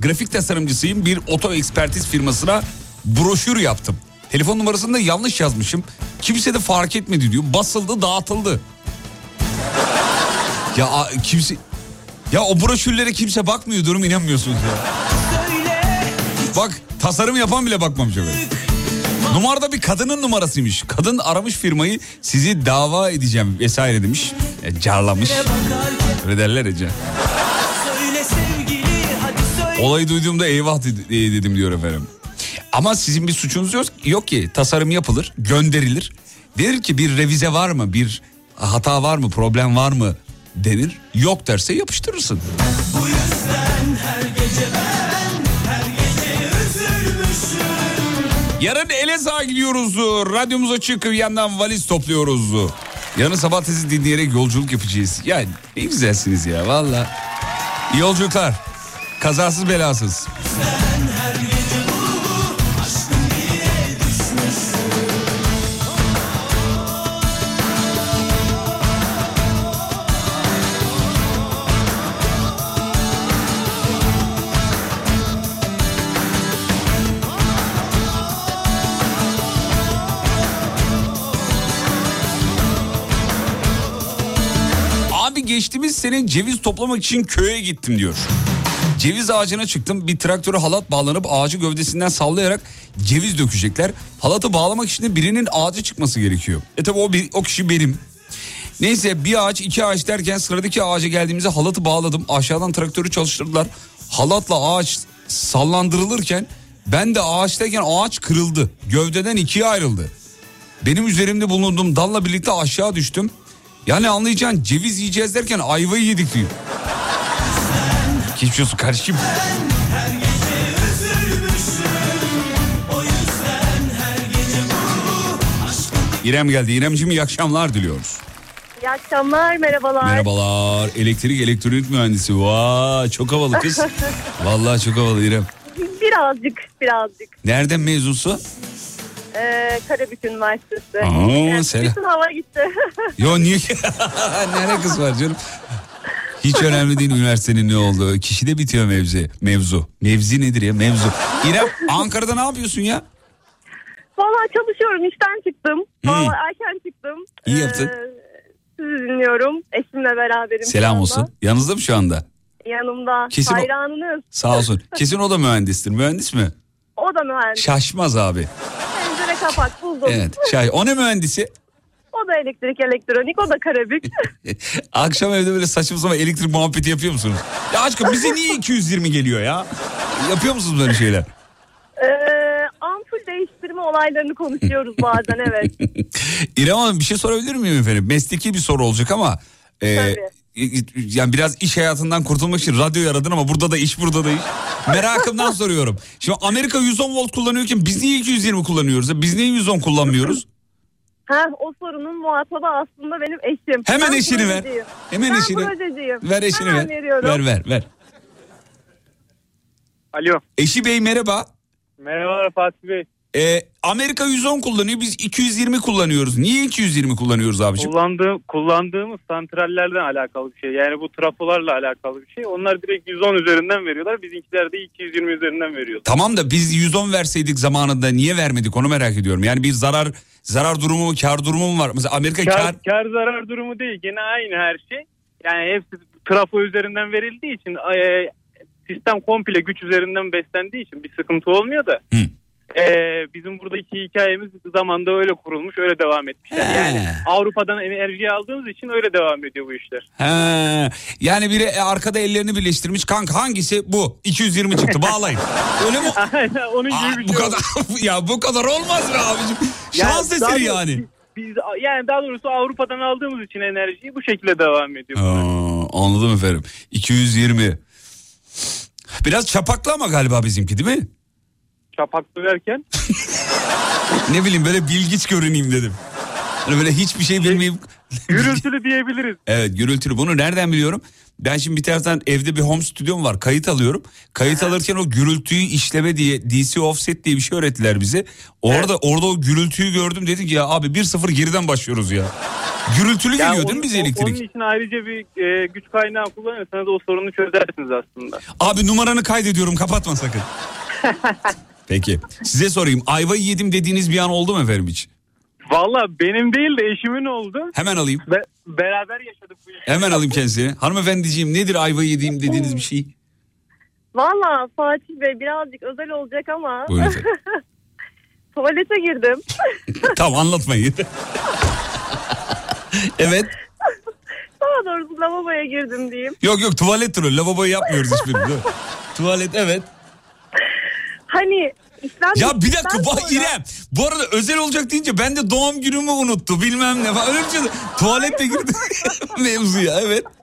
Grafik tasarımcısıyım. Bir oto ekspertiz firmasına broşür yaptım. Telefon numarasını da yanlış yazmışım. Kimse de fark etmedi diyor. Basıldı dağıtıldı. ya kimse... Ya o broşürlere kimse bakmıyor durum inanmıyorsunuz ya. Bak tasarım yapan bile bakmamış öyle. Numarada bir kadının numarasıymış. Kadın aramış firmayı sizi dava edeceğim vesaire demiş. E, carlamış. Öyle derler ya. Olayı duyduğumda eyvah e, dedim diyor efendim. Ama sizin bir suçunuz yok, yok ki. Tasarım yapılır, gönderilir. Denir ki bir revize var mı, bir hata var mı, problem var mı denir. Yok derse yapıştırırsın. Bu yüzden her gece ben her gece üzülmüşüm Yarın Elazığ'a gidiyoruz. Radyomuz açık bir yandan valiz topluyoruz. Yarın sabah tezi dinleyerek yolculuk yapacağız. Ya ne güzelsiniz ya valla. İyi yolculuklar. Kazasız belasız. Geçtiğimiz sene ceviz toplamak için köye gittim diyor. Ceviz ağacına çıktım bir traktöre halat bağlanıp ağacı gövdesinden sallayarak ceviz dökecekler. Halatı bağlamak için de birinin ağacı çıkması gerekiyor. E tabi o, bir, o kişi benim. Neyse bir ağaç iki ağaç derken sıradaki ağaca geldiğimizde halatı bağladım. Aşağıdan traktörü çalıştırdılar. Halatla ağaç sallandırılırken ben de ağaçtayken ağaç kırıldı. Gövdeden ikiye ayrıldı. Benim üzerimde bulunduğum dalla birlikte aşağı düştüm. Yani anlayacağın ceviz yiyeceğiz derken ayvayı yedik diyor. Geçmiş olsun kardeşim. İrem geldi. İremciğim iyi akşamlar diliyoruz. İyi akşamlar, merhabalar. Merhabalar. Elektrik elektronik mühendisi. Vay çok havalı kız. Vallahi çok havalı İrem. Birazcık, birazcık. Nereden mezunsun? Ee, Karabük Üniversitesi. Aa, Evet, selam. Bütün hava gitti. Yo niye ki? ne alakası var canım? Hiç önemli değil üniversitenin ne olduğu. Kişide bitiyor mevzu. Mevzu. Mevzi nedir ya? Mevzu. İrem Ankara'da ne yapıyorsun ya? Valla çalışıyorum, işten çıktım. Hmm. Valla erken çıktım. İyi yaptın. sizi dinliyorum. Eşimle beraberim. Selam olsun. Yanınızda mı şu anda? Yanımda. Kesin o- Hayranınız. Sağ olsun. Kesin o da mühendistir. Mühendis mi? O da mühendis. Şaşmaz abi. Pencere kapak buldum. Evet. Şaş. O ne mühendisi? O da elektrik, elektronik, o da Karabük. Akşam evde böyle saçma sapan elektrik muhabbeti yapıyor musunuz? Ya aşkım bize niye 220 geliyor ya? Yapıyor musunuz böyle şeyler? ee, ampul değiştirme olaylarını konuşuyoruz bazen evet. İrem Hanım bir şey sorabilir miyim efendim? Mesleki bir soru olacak ama... e, yani biraz iş hayatından kurtulmak için radyoyu aradın ama burada da iş burada da iş. Merakımdan soruyorum. Şimdi Amerika 110 volt kullanıyorken biz niye 220 kullanıyoruz? Biz niye 110 kullanmıyoruz? Ha, o sorunun muhatabı aslında benim eşim. Hemen Ben eşini ver. Hemen ben eşini. projeciyim. Ver eşini Hemen ver. veriyorum. Ver ver ver. Alo. Eşi bey merhaba. Merhabalar Fatih Bey. Ee, Amerika 110 kullanıyor biz 220 kullanıyoruz. Niye 220 kullanıyoruz abicim? Kullandığım, kullandığımız santrallerden alakalı bir şey. Yani bu trafolarla alakalı bir şey. Onlar direkt 110 üzerinden veriyorlar. Bizimkiler de 220 üzerinden veriyor. Tamam da biz 110 verseydik zamanında niye vermedik onu merak ediyorum. Yani bir zarar zarar durumu kar durumu mu var? Mesela Amerika kar, Kar, kar zarar durumu değil. Gene aynı her şey. Yani hepsi trafo üzerinden verildiği için e, sistem komple güç üzerinden beslendiği için bir sıkıntı olmuyor da. Hı. E, bizim buradaki hikayemiz zamanda öyle kurulmuş, öyle devam etmişler. Yani. Avrupa'dan enerjiyi aldığımız için öyle devam ediyor bu işler. He, yani biri arkada ellerini birleştirmiş. Kanka hangisi bu? 220 çıktı bağlayın. Öyle mi? Aynen onun gibi Aa, bir bu şey kadar ya bu kadar olmaz be abicim. Şans Yani eseri yani. Biz, biz- yani daha doğrusu Avrupa'dan aldığımız için enerjiyi bu şekilde devam ediyor. Aa, anladım efendim. 220. Biraz çapaklı ama galiba bizimki değil mi? Çapaklı derken Ne bileyim böyle bilgiç görüneyim dedim. Hani böyle hiçbir şey bilmeyip... gürültülü diyebiliriz. Evet gürültülü. Bunu nereden biliyorum? Ben şimdi bir taraftan evde bir home stüdyom var. Kayıt alıyorum. Kayıt alırken o gürültüyü işleme diye DC offset diye bir şey öğrettiler bize. Orada orada o gürültüyü gördüm dedik ya abi 1-0 geriden başlıyoruz ya. Gürültülü Yani geliyor değil mi onun- bize elektrik? Onun için ayrıca bir e, güç kaynağı kullanırsanız o sorunu çözersiniz aslında. Abi numaranı kaydediyorum kapatma sakın. Peki size sorayım ayvayı yedim dediğiniz bir an oldu mu efendim hiç? Valla benim değil de eşimin oldu. Hemen alayım. Ve beraber yaşadık bu işi. Hemen alayım kendisini. Hanımefendiciğim nedir ayvayı yediğim dediğiniz bir şey? Valla Fatih Bey birazcık özel olacak ama Buyurun efendim. tuvalete girdim. tamam anlatmayın. evet. Daha doğrusu lavaboya girdim diyeyim. Yok yok tuvalet turu. Lavaboyu yapmıyoruz hiçbirini. Tuvalet evet. Hani işlem Ya bir dakika sonra- İrem. Bu arada özel olacak deyince ben de doğum günümü unuttu bilmem ne falan. Öyle bir şey. Tuvalette girdi mevzuya evet.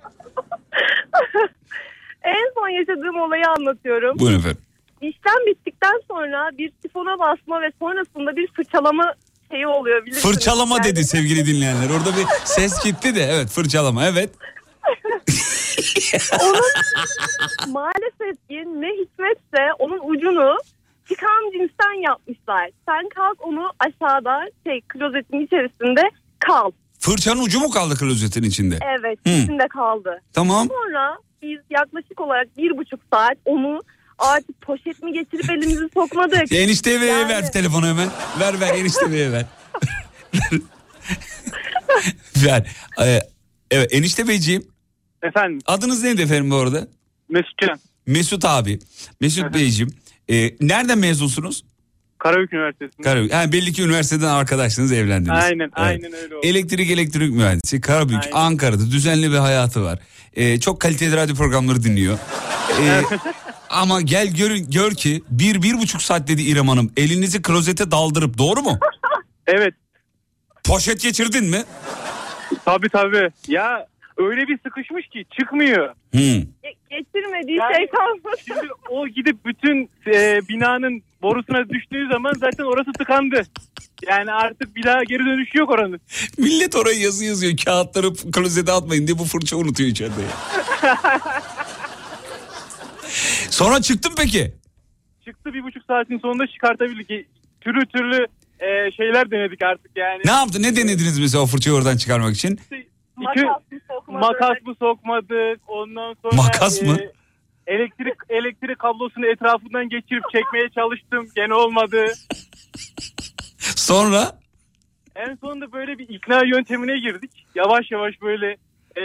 En son yaşadığım olayı anlatıyorum. Buyurun efendim. işlem bittikten sonra bir sifona basma ve sonrasında bir fırçalama şeyi oluyor bilirsiniz. Fırçalama Yani dedi sevgili dinleyenler. Orada bir ses gitti de evet fırçalama evet. Maalesef ki ne hikmetse onun ucunu çıkan cinsten yapmışlar. Sen kalk onu aşağıda şey klozetin içerisinde kal. Fırçanın ucu mu kaldı klozetin içinde? Evet Hı. içinde kaldı. Tamam. Sonra biz yaklaşık olarak bir buçuk saat onu artık poşet mi geçirip elimizi sokmadık. Enişte Bey'e Yani- ver telefonu hemen. Ver ver enişte Bey'e ver. ver. Ee, evet enişte Beyciğim Efendim adınız neydi efendim bu arada? Mesutcan. Mesut abi. Mesut Beyciğim. E, nereden mezunsunuz? Karabük Üniversitesi'nde. Karabük. Ha, belli ki üniversiteden arkadaşsınız evlendiniz. Aynen Evet. aynen öyle oldu. Elektrik elektrik mühendisi Karabük Aynen. Ankara'da düzenli bir hayatı var. Ee, çok kaliteli radyo programları dinliyor. Ee, ama gel gör, gör ki bir bir buçuk saat dedi İrem Hanım elinizi klozete daldırıp doğru mu? Evet Poşet geçirdin mi? tabi tabi. Ya öyle bir sıkışmış ki çıkmıyor. Hmm. Ge- geçirmediği Yani- şey kalmadı. Şimdi o gidip bütün e, binanın borusuna düştüğü zaman zaten orası tıkandı. Yani artık bir daha geri dönüşü yok oranın. Millet oraya yazı yazıyor kağıtları klozete atmayın diye bu fırça unutuyor içeride. Sonra çıktın peki? Çıktı bir buçuk saatin sonunda çıkartabildik. ki Türlü türlü e, şeyler denedik artık yani. Ne yaptı? Ne denediniz mesela o fırçayı oradan çıkarmak için? İki, Makas mı sokmadı? makas mı sokmadık ondan sonra Makas mı? elektrik elektrik kablosunu etrafından geçirip çekmeye çalıştım gene olmadı. Sonra En sonunda böyle bir ikna yöntemine girdik. Yavaş yavaş böyle e,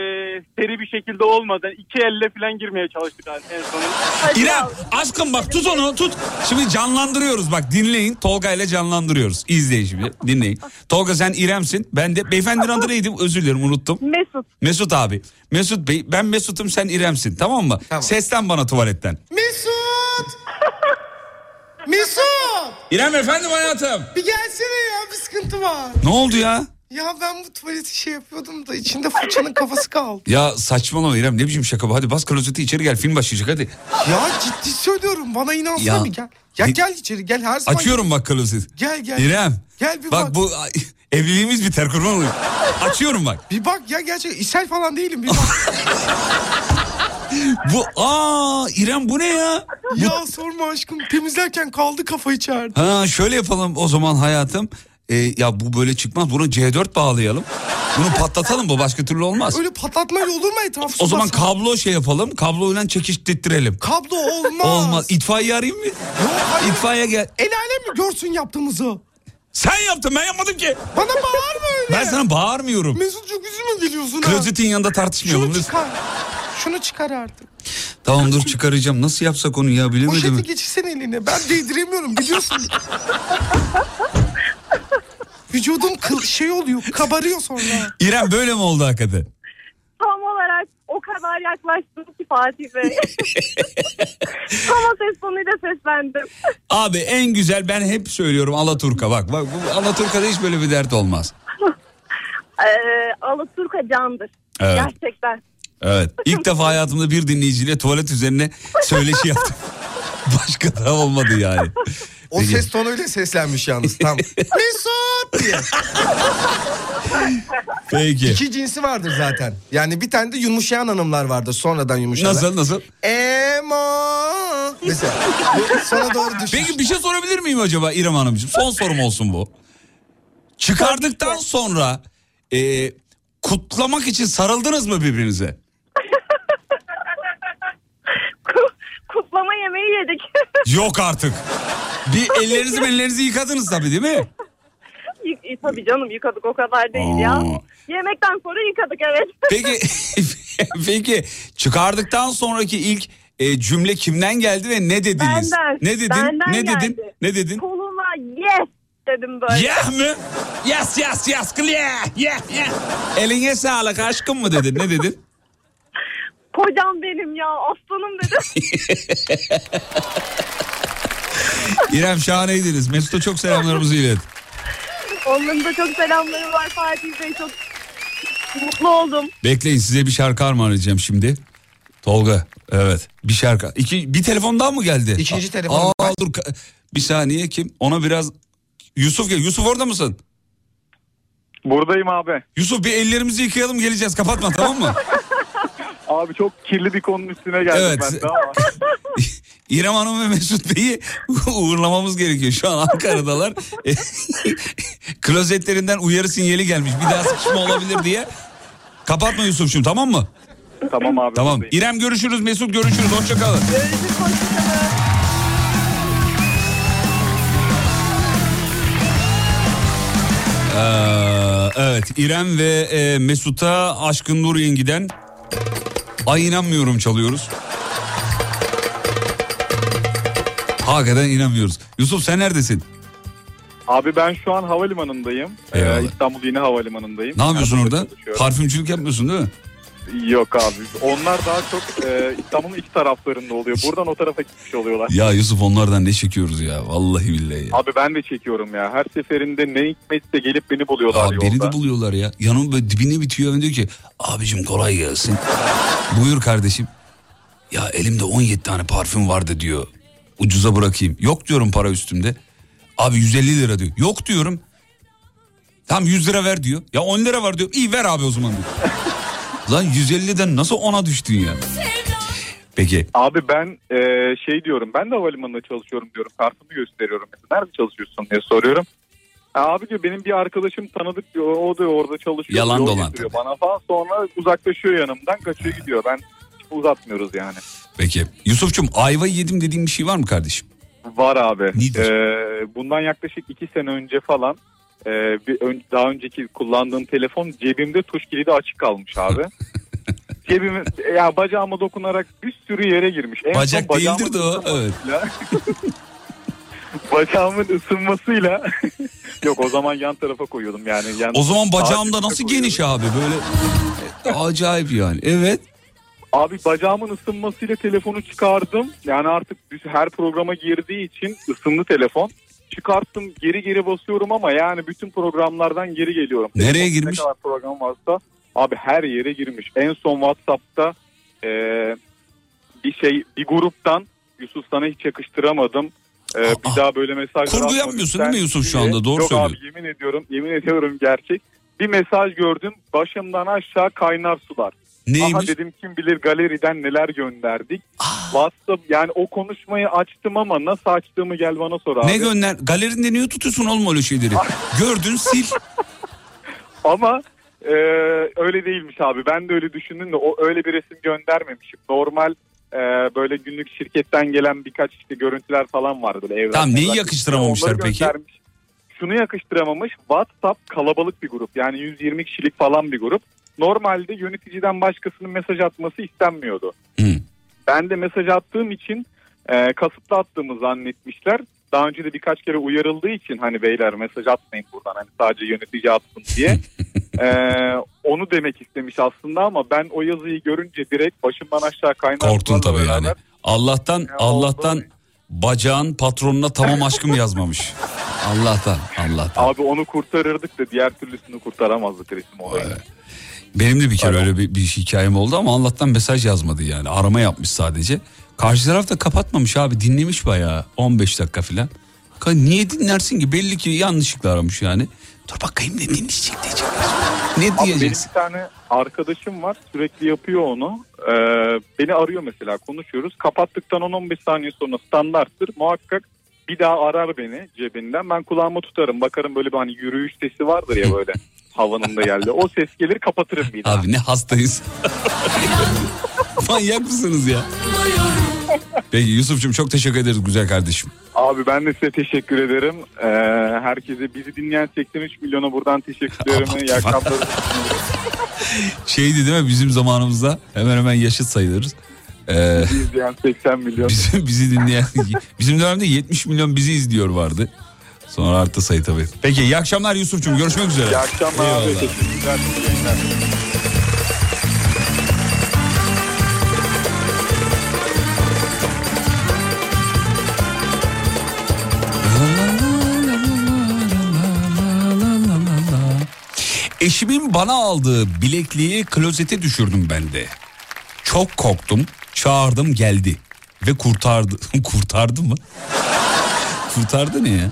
seri bir şekilde olmadan iki elle falan girmeye çalıştık en sonunda. İrem aşkım bak tut onu tut. Şimdi canlandırıyoruz bak dinleyin. Tolga ile canlandırıyoruz. İzleyin şimdi dinleyin. Tolga sen İrem'sin. Ben de beyefendinin adı neydi? Özür dilerim unuttum. Mesut. Mesut abi. Mesut Bey ben Mesut'um sen İrem'sin tamam mı? Tamam. Seslen bana tuvaletten. Mesut! Mesut! İrem efendim hayatım. Bir gelsene ya bir sıkıntı var. Ne oldu ya? Ya ben bu tuvaleti şey yapıyordum da içinde fırçanın kafası kaldı. Ya saçmalama İrem ne biçim şaka bu? Hadi bas klozeti içeri gel film başlayacak hadi. Ya ciddi söylüyorum bana inansana Ya. bir gel. Ya Ne- gel içeri gel her zaman. Açıyorum bak klozeti. Gel gel. İrem. Gel bir Bak bak. bu evliliğimiz biter kurban olayım. Açıyorum bak. Bir bak ya gerçekten ishal falan değilim bir bak. Bu aa İrem bu ne ya? ya sorma aşkım temizlerken kaldı kafa içeride. Ha şöyle yapalım o zaman hayatım. Ee, ya bu böyle çıkmaz. Bunu C4 bağlayalım. Bunu patlatalım bu başka türlü olmaz. Öyle patlatmayla olur mu etrafı O zaman kablo şey yapalım. Kabloyla çekiştirtirelim. Kablo olmaz. Olmaz. İtfaiye arayayım mı? Yok hayır. İtfaiye gel. El alem mi görsün yaptığımızı? Sen yaptın ben yapmadım ki. Bana bağırma öyle. Ben sana bağırmıyorum. Mesut çok üzülme geliyorsun ha. Klozetin yanında tartışmayalım. Şunu çıkar. Şunu çıkar artık. Tamam dur çıkaracağım. Nasıl yapsak onu ya bilemedim. Poşeti geçirsene eline. Ben değdiremiyorum biliyorsun. Vücudum kıl şey oluyor kabarıyor sonra. İrem böyle mi oldu hakikaten? Tam olarak o kadar yaklaştım ki Fatih Bey. Tam o ses tonuyla seslendim. Abi en güzel ben hep söylüyorum Alaturka bak. Bak bu Alaturka'da hiç böyle bir dert olmaz. Ee, Alaturka candır. Evet. Gerçekten. Evet. İlk defa hayatımda bir dinleyiciyle tuvalet üzerine söyleşi yaptım. Başka da olmadı yani. O Peki. ses tonuyla seslenmiş yalnız tam. Mesut diye. Peki. İki cinsi vardır zaten. Yani bir tane de yumuşayan hanımlar vardır sonradan yumuşayan. Nasıl nasıl? Emo. Mesela sana doğru düşmüş. Peki bir şey sorabilir miyim acaba İrem Hanımcığım? Son sorum olsun bu. Çıkardıktan sonra e, kutlamak için sarıldınız mı birbirinize? Kutlama yemeği yedik. Yok artık. Bir ellerinizi ellerinizi yıkadınız tabii değil mi? Y- Tabii canım yıkadık o kadar değil ya. Aa. Yemekten sonra yıkadık evet. Peki peki çıkardıktan sonraki ilk e, cümle kimden geldi ve ne dediniz? Benden. Ne dedin? Benden ne dedin? geldi. Ne dedin? Koluma yes dedim böyle. Yeah mı? Yes yes yes yeah yeah yeah. Eline sağlık aşkım mı dedin? Ne dedin? Kocam benim ya aslanım dedim. İrem şahaneydiniz. Mesut'a çok selamlarımızı ilet. Onların da çok selamları var Fatih Bey çok mutlu oldum. Bekleyin size bir şarkı armağanlayacağım şimdi. Tolga evet bir şarkı. İki, bir telefon daha mı geldi? İkinci telefon Aa, dur ka- bir saniye kim? Ona biraz Yusuf gel. Yusuf orada mısın? Buradayım abi. Yusuf bir ellerimizi yıkayalım geleceğiz. Kapatma tamam mı? Abi çok kirli bir konunun üstüne geldim Evet. ben de ama. İrem Hanım ve Mesut Bey'i uğurlamamız gerekiyor. Şu an Ankara'dalar. E, Klozetlerinden uyarı sinyali gelmiş. Bir daha sıkışma olabilir diye. Kapatma Yusuf'cum tamam mı? tamam abi. Tamam. İrem görüşürüz. Mesut görüşürüz. Hoşçakalın. Ee, evet İrem ve e, Mesut'a Aşkın Nur Yengi'den Ay inanmıyorum çalıyoruz. Hakikaten inanmıyoruz. Yusuf sen neredesin? Abi ben şu an havalimanındayım. Ee, Eyvallah. İstanbul Yeni Havalimanı'ndayım. Ne yapıyorsun Nerede orada? Parfümcülük yapmıyorsun değil mi? Yok abi. Onlar daha çok e, İstanbul'un iki taraflarında oluyor. Buradan o tarafa gitmiş oluyorlar. Ya Yusuf onlardan ne çekiyoruz ya? Vallahi billahi ya. Abi ben de çekiyorum ya. Her seferinde ne hikmetse gelip beni buluyorlar Abi yolda. beni de buluyorlar ya. Yanım böyle dibine bitiyor. Ben diyor ki abicim kolay gelsin. Buyur kardeşim. Ya elimde 17 tane parfüm vardı diyor. Ucuza bırakayım. Yok diyorum para üstümde. Abi 150 lira diyor. Yok diyorum. Tamam 100 lira ver diyor. Ya 10 lira var diyor. İyi ver abi o zaman diyor. Lan 150'den nasıl 10'a düştün ya? Peki Abi ben e, şey diyorum. Ben de havalimanında çalışıyorum diyorum. Kartımı gösteriyorum. Mesela nerede çalışıyorsun diye soruyorum. Ha, abi diyor benim bir arkadaşım tanıdık diyor. O da orada çalışıyor. Yalan dolan Bana falan sonra uzaklaşıyor yanımdan kaçıyor gidiyor. Ben uzatmıyoruz yani. peki. Yusuf'cum ayvayı yedim dediğin bir şey var mı kardeşim? Var abi. Nedir? Ee, bundan yaklaşık iki sene önce falan e, bir ön- daha önceki kullandığım telefon cebimde tuş kilidi açık kalmış abi. Cebime ya bacağıma dokunarak bir sürü yere girmiş. En Bacak değildir de o. Evet. bacağımın ısınmasıyla yok o zaman yan tarafa koyuyordum yani. Yan, O zaman bacağımda nasıl geniş abi böyle acayip yani. Evet. Abi bacağımın ısınmasıyla telefonu çıkardım. Yani artık her programa girdiği için ısındı telefon. Çıkarttım geri geri basıyorum ama yani bütün programlardan geri geliyorum. Nereye girmiş? Ne kadar program varsa abi her yere girmiş. En son WhatsApp'ta e, bir şey bir gruptan Yusuf sana hiç yakıştıramadım. E, Aa, bir daha böyle mesaj kurgu yapmıyorsun değil mi Yusuf şu anda? Doğru Yok söylüyor. abi yemin ediyorum yemin ediyorum gerçek. Bir mesaj gördüm başımdan aşağı kaynar sular. Aha Neymiş? dedim kim bilir galeriden neler gönderdik. WhatsApp yani o konuşmayı açtım ama nasıl açtığımı gel bana sor abi. Ne gönder? Galerinde niye tutuyorsun oğlum öyle şeyleri? Gördün sil. ama e, öyle değilmiş abi. Ben de öyle düşündüm de o öyle bir resim göndermemişim. Normal e, böyle günlük şirketten gelen birkaç işte görüntüler falan var böyle evrak. Tamam, neyi yakıştıramamışlar Onları peki? göndermiş. Şunu yakıştıramamış. WhatsApp kalabalık bir grup. Yani 120 kişilik falan bir grup. Normalde yöneticiden başkasının mesaj atması istenmiyordu. Hı. Ben de mesaj attığım için e, kasıtlı attığımı zannetmişler. Daha önce de birkaç kere uyarıldığı için hani beyler mesaj atmayın buradan hani sadece yönetici atsın diye. E, onu demek istemiş aslında ama ben o yazıyı görünce direkt başımdan aşağı kaynar. Korktun tabii yani. beraber- Allah'tan Ya Allah'tan oldu. bacağın patronuna tamam aşkım yazmamış. Allah'tan Allah'tan. Abi onu kurtarırdık da diğer türlüsünü kurtaramazdık resim olayını. Benim de bir kere öyle bir, bir hikayem oldu ama Allah'tan mesaj yazmadı yani. Arama yapmış sadece. Karşı taraf da kapatmamış abi dinlemiş bayağı 15 dakika falan. Niye dinlersin ki belli ki yanlışlıkla aramış yani. Dur bakayım ne dinleyecek diyecek. Ne Abi benim diyeceksin? bir tane arkadaşım var sürekli yapıyor onu. Ee, beni arıyor mesela konuşuyoruz. Kapattıktan 10-15 saniye sonra standarttır. Muhakkak bir daha arar beni cebinden. Ben kulağıma tutarım. Bakarım böyle bir hani yürüyüş sesi vardır ya böyle havanın da geldi. O ses gelir kapatırım bir daha. Abi ne hastayız. Manyak mısınız ya? Peki Yusuf'cum çok teşekkür ederiz güzel kardeşim. Abi ben de size teşekkür ederim. Ee, herkese bizi dinleyen 83 milyona buradan teşekkür ederim. İyi akşamlar. Şeydi değil mi bizim zamanımızda hemen hemen yaşıt sayılırız. Ee, Bizi izleyen 80 milyon. bizi, bizi dinleyen bizim dönemde 70 milyon bizi izliyor vardı. Sonra arttı sayı tabii. Peki iyi akşamlar Yusuf'cum görüşmek üzere. İyi akşamlar abi. Eyvallah. Teşekkürler. yayınlar. Eşimin bana aldığı bilekliği klozete düşürdüm ben de. Çok korktum. çağırdım geldi ve kurtardı. kurtardı mı? kurtardı ne ya?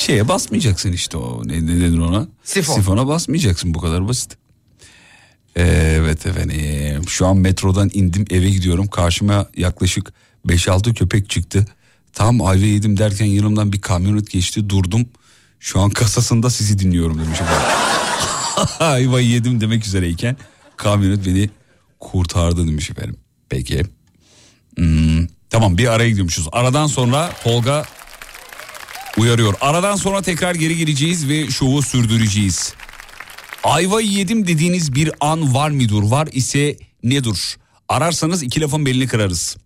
Şeye basmayacaksın işte o ne, ne denir ona? Sifon. Sifona basmayacaksın bu kadar basit. Evet efendim şu an metrodan indim eve gidiyorum karşıma yaklaşık 5-6 köpek çıktı. Tam ayva yedim derken yanımdan bir kamyonet geçti durdum. Şu an kasasında sizi dinliyorum demiş. Ayvayı yedim demek üzereyken kamyonet beni kurtardı demiş efendim. Peki. Hmm, tamam bir araya gidiyormuşuz. Aradan sonra Tolga uyarıyor. Aradan sonra tekrar geri geleceğiz ve şovu sürdüreceğiz. Ayvayı yedim dediğiniz bir an var mıdır? Var ise nedir? Ararsanız iki lafın belini kırarız.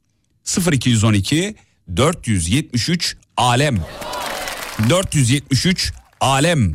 0212 473 alem. 473 alem.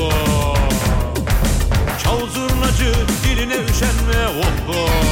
Oh Çal zurnacı diline üşenme oh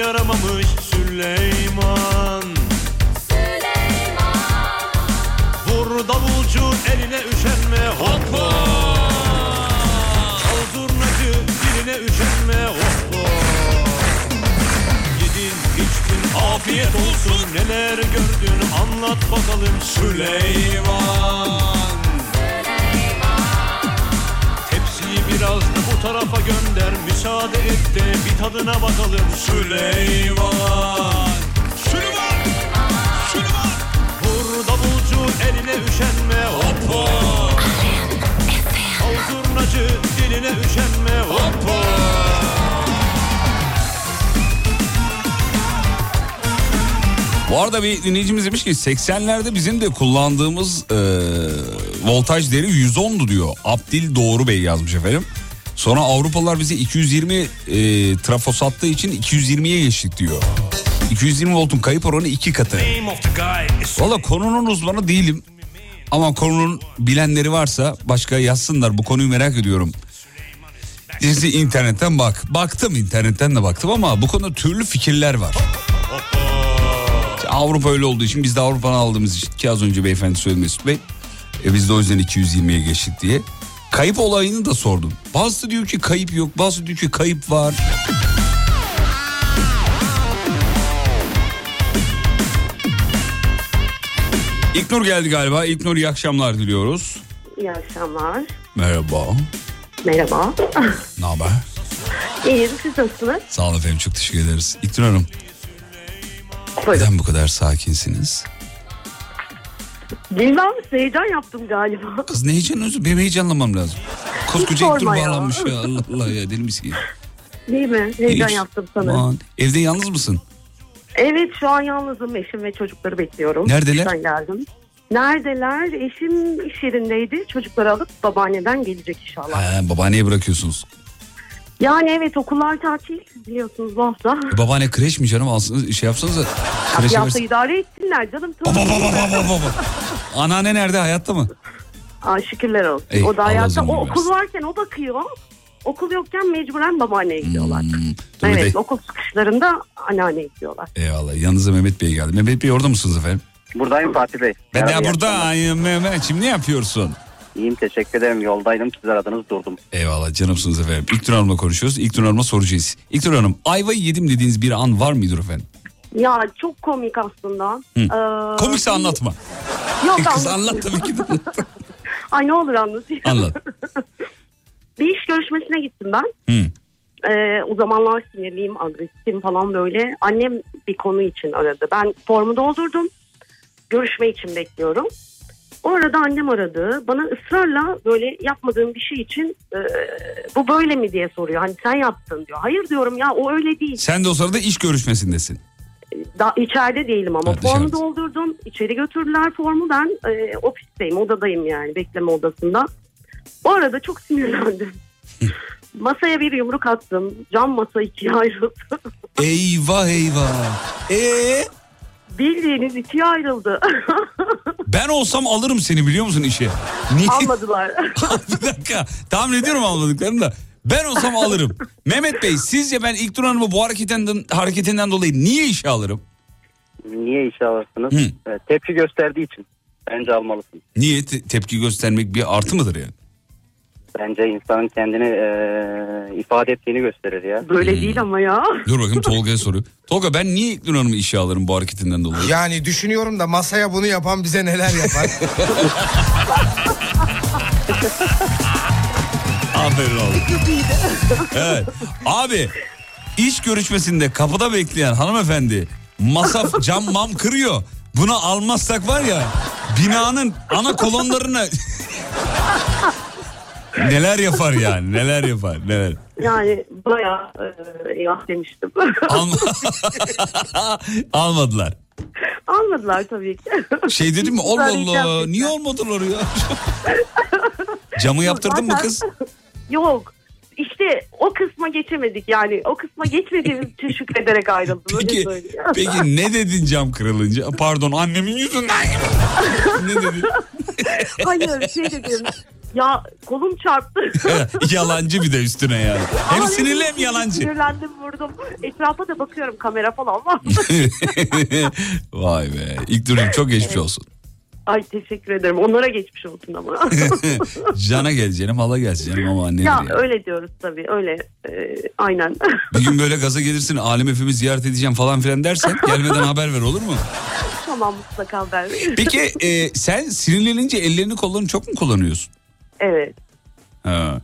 yaramamış arada bir dinleyicimiz demiş ki 80'lerde bizim de kullandığımız e, voltaj değeri 110'du diyor. Abdil Doğru Bey yazmış efendim. Sonra Avrupalılar bize 220 e, trafo sattığı için 220'ye geçtik diyor. 220 voltun kayıp oranı iki katı. Valla konunun uzmanı değilim. Ama konunun bilenleri varsa başka yazsınlar. Bu konuyu merak ediyorum. Birisi internetten bak. Baktım internetten de baktım ama bu konuda türlü fikirler var. Avrupa öyle olduğu için biz de Avrupa'dan aldığımız için ki az önce beyefendi söyledi Mesut Bey. E biz de o yüzden 220'ye geçtik diye. Kayıp olayını da sordum. Bazısı diyor ki kayıp yok, bazısı diyor ki kayıp var. İlknur geldi galiba. İlknur iyi akşamlar diliyoruz. İyi akşamlar. Merhaba. Merhaba. Ne haber? İyiyim siz nasılsınız? Sağ olun efendim çok teşekkür ederiz. İlknur Hanım Buyurun. neden bu kadar sakinsiniz? Bilmem heyecan yaptım galiba. Kız ne heyecanlısın? Benim heyecanlamam lazım. Koskoca sorma ya. bağlanmış ya. Allah Allah ya deli misin ya? Değil mi? Heyecan Hiç. yaptım sana. Aman, Evde yalnız mısın? Evet şu an yalnızım. Eşim ve çocukları bekliyorum. Neredeler? İşten geldim. Neredeler? Eşim iş yerindeydi. Çocukları alıp babaanneden gelecek inşallah. Ha, babaanneye bırakıyorsunuz. Yani evet okullar tatil biliyorsunuz bu hafta. E, babaanne kreş mi canım alsın şey yapsanız da. Bir Kreşe hafta versin. idare etsinler canım. Baba baba baba baba. Anneanne nerede hayatta mı? Aa, şükürler olsun. Ey, o da hayatta. O okul versin. varken o bakıyor. Okul yokken mecburen babaanneye gidiyorlar. Hmm, evet de- okul çıkışlarında anneanneye gidiyorlar. Eyvallah. Yanınızda Mehmet Bey geldi. Mehmet Bey orada mısınız efendim? Buradayım Fatih Bey. Ben de buradayım Mehmetciğim ne yapıyorsun? İyiyim teşekkür ederim. Yoldaydım siz aradınız durdum. Eyvallah canımsınız efendim. İlknur Hanım'la konuşuyoruz. İlknur Hanım'a soracağız. İlknur Hanım ayvayı yedim dediğiniz bir an var mıdır efendim? Ya çok komik aslında. Hı. Ee, Komikse anlatma. Yok Kız anlat tabii ki de. Ay ne olur anlatayım. Anlat. bir iş görüşmesine gittim ben. Hı. Ee, o zamanlar sinirliyim, agresifim falan böyle. Annem bir konu için aradı. Ben formu doldurdum. Görüşme için bekliyorum. O arada annem aradı. Bana ısrarla böyle yapmadığım bir şey için e, bu böyle mi diye soruyor. Hani sen yaptın diyor. Hayır diyorum ya o öyle değil. Sen de o sırada iş görüşmesindesin. Da, içeride değilim ama Ha, formu dışarıda. doldurdum. İçeri götürdüler formu. Ben e, ofisteyim, odadayım yani bekleme odasında. O arada çok sinirlendim. Masaya bir yumruk attım. Cam masa ikiye ayrıldı. Eyvah eyvah. Ee? Bildiğiniz ikiye ayrıldı. Ben olsam alırım seni biliyor musun işe? Niye? Almadılar. bir dakika. Tahmin ediyorum almadıklarını da. Ben olsam alırım. Mehmet Bey sizce ben İlknur Hanım'ı bu hareketinden, hareketinden dolayı niye işe alırım? Niye işe alırsınız? Hı. Ee, tepki gösterdiği için. Bence almalısınız. Niye te- tepki göstermek bir artı mıdır yani? Bence insanın kendini e, ifade ettiğini gösterir ya. Böyle değil ama ya. Dur bakayım Tolga'ya soruyor. Tolga ben niye İlknur Hanım'ı işe alırım bu hareketinden dolayı? Yani düşünüyorum da masaya bunu yapan bize neler yapar. Aferin oğlum. Evet. Abi iş görüşmesinde kapıda bekleyen hanımefendi masa cam mam kırıyor. Bunu almazsak var ya binanın ana kolonlarına neler yapar yani neler yapar neler. Yani bayağı e, eyvah demiştim. Alma... Almadılar. Almadılar tabii ki. Şey dedim mi Allah Allah niye almadılar ya? Camı yaptırdın mı kız? Yok. İşte o kısma geçemedik yani. O kısma geçmediğimiz için şükrederek ayrıldım. Peki, peki ne dedin cam kırılınca? Pardon annemin yüzünden. ne dedin? Hayır şey dedim. Ya kolum çarptı. Yalancı bir de üstüne yani. Hem sinirli hem yalancı. Sinirlendim vurdum. Etrafa da bakıyorum kamera falan var. Vay be. İlk durum çok geçmiş olsun. Ay teşekkür ederim. Onlara geçmiş olsun ama. Cana gel canım hala canım ama annedir ya ya. öyle diyoruz tabii. Öyle. e, aynen. Bir gün böyle gaza gelirsin Alem Efem'i ziyaret edeceğim falan filan dersen gelmeden haber ver olur mu? tamam mutlaka haber verin. Peki e, sen sinirlenince ellerini kollarını çok mu kullanıyorsun? Evet. Ha.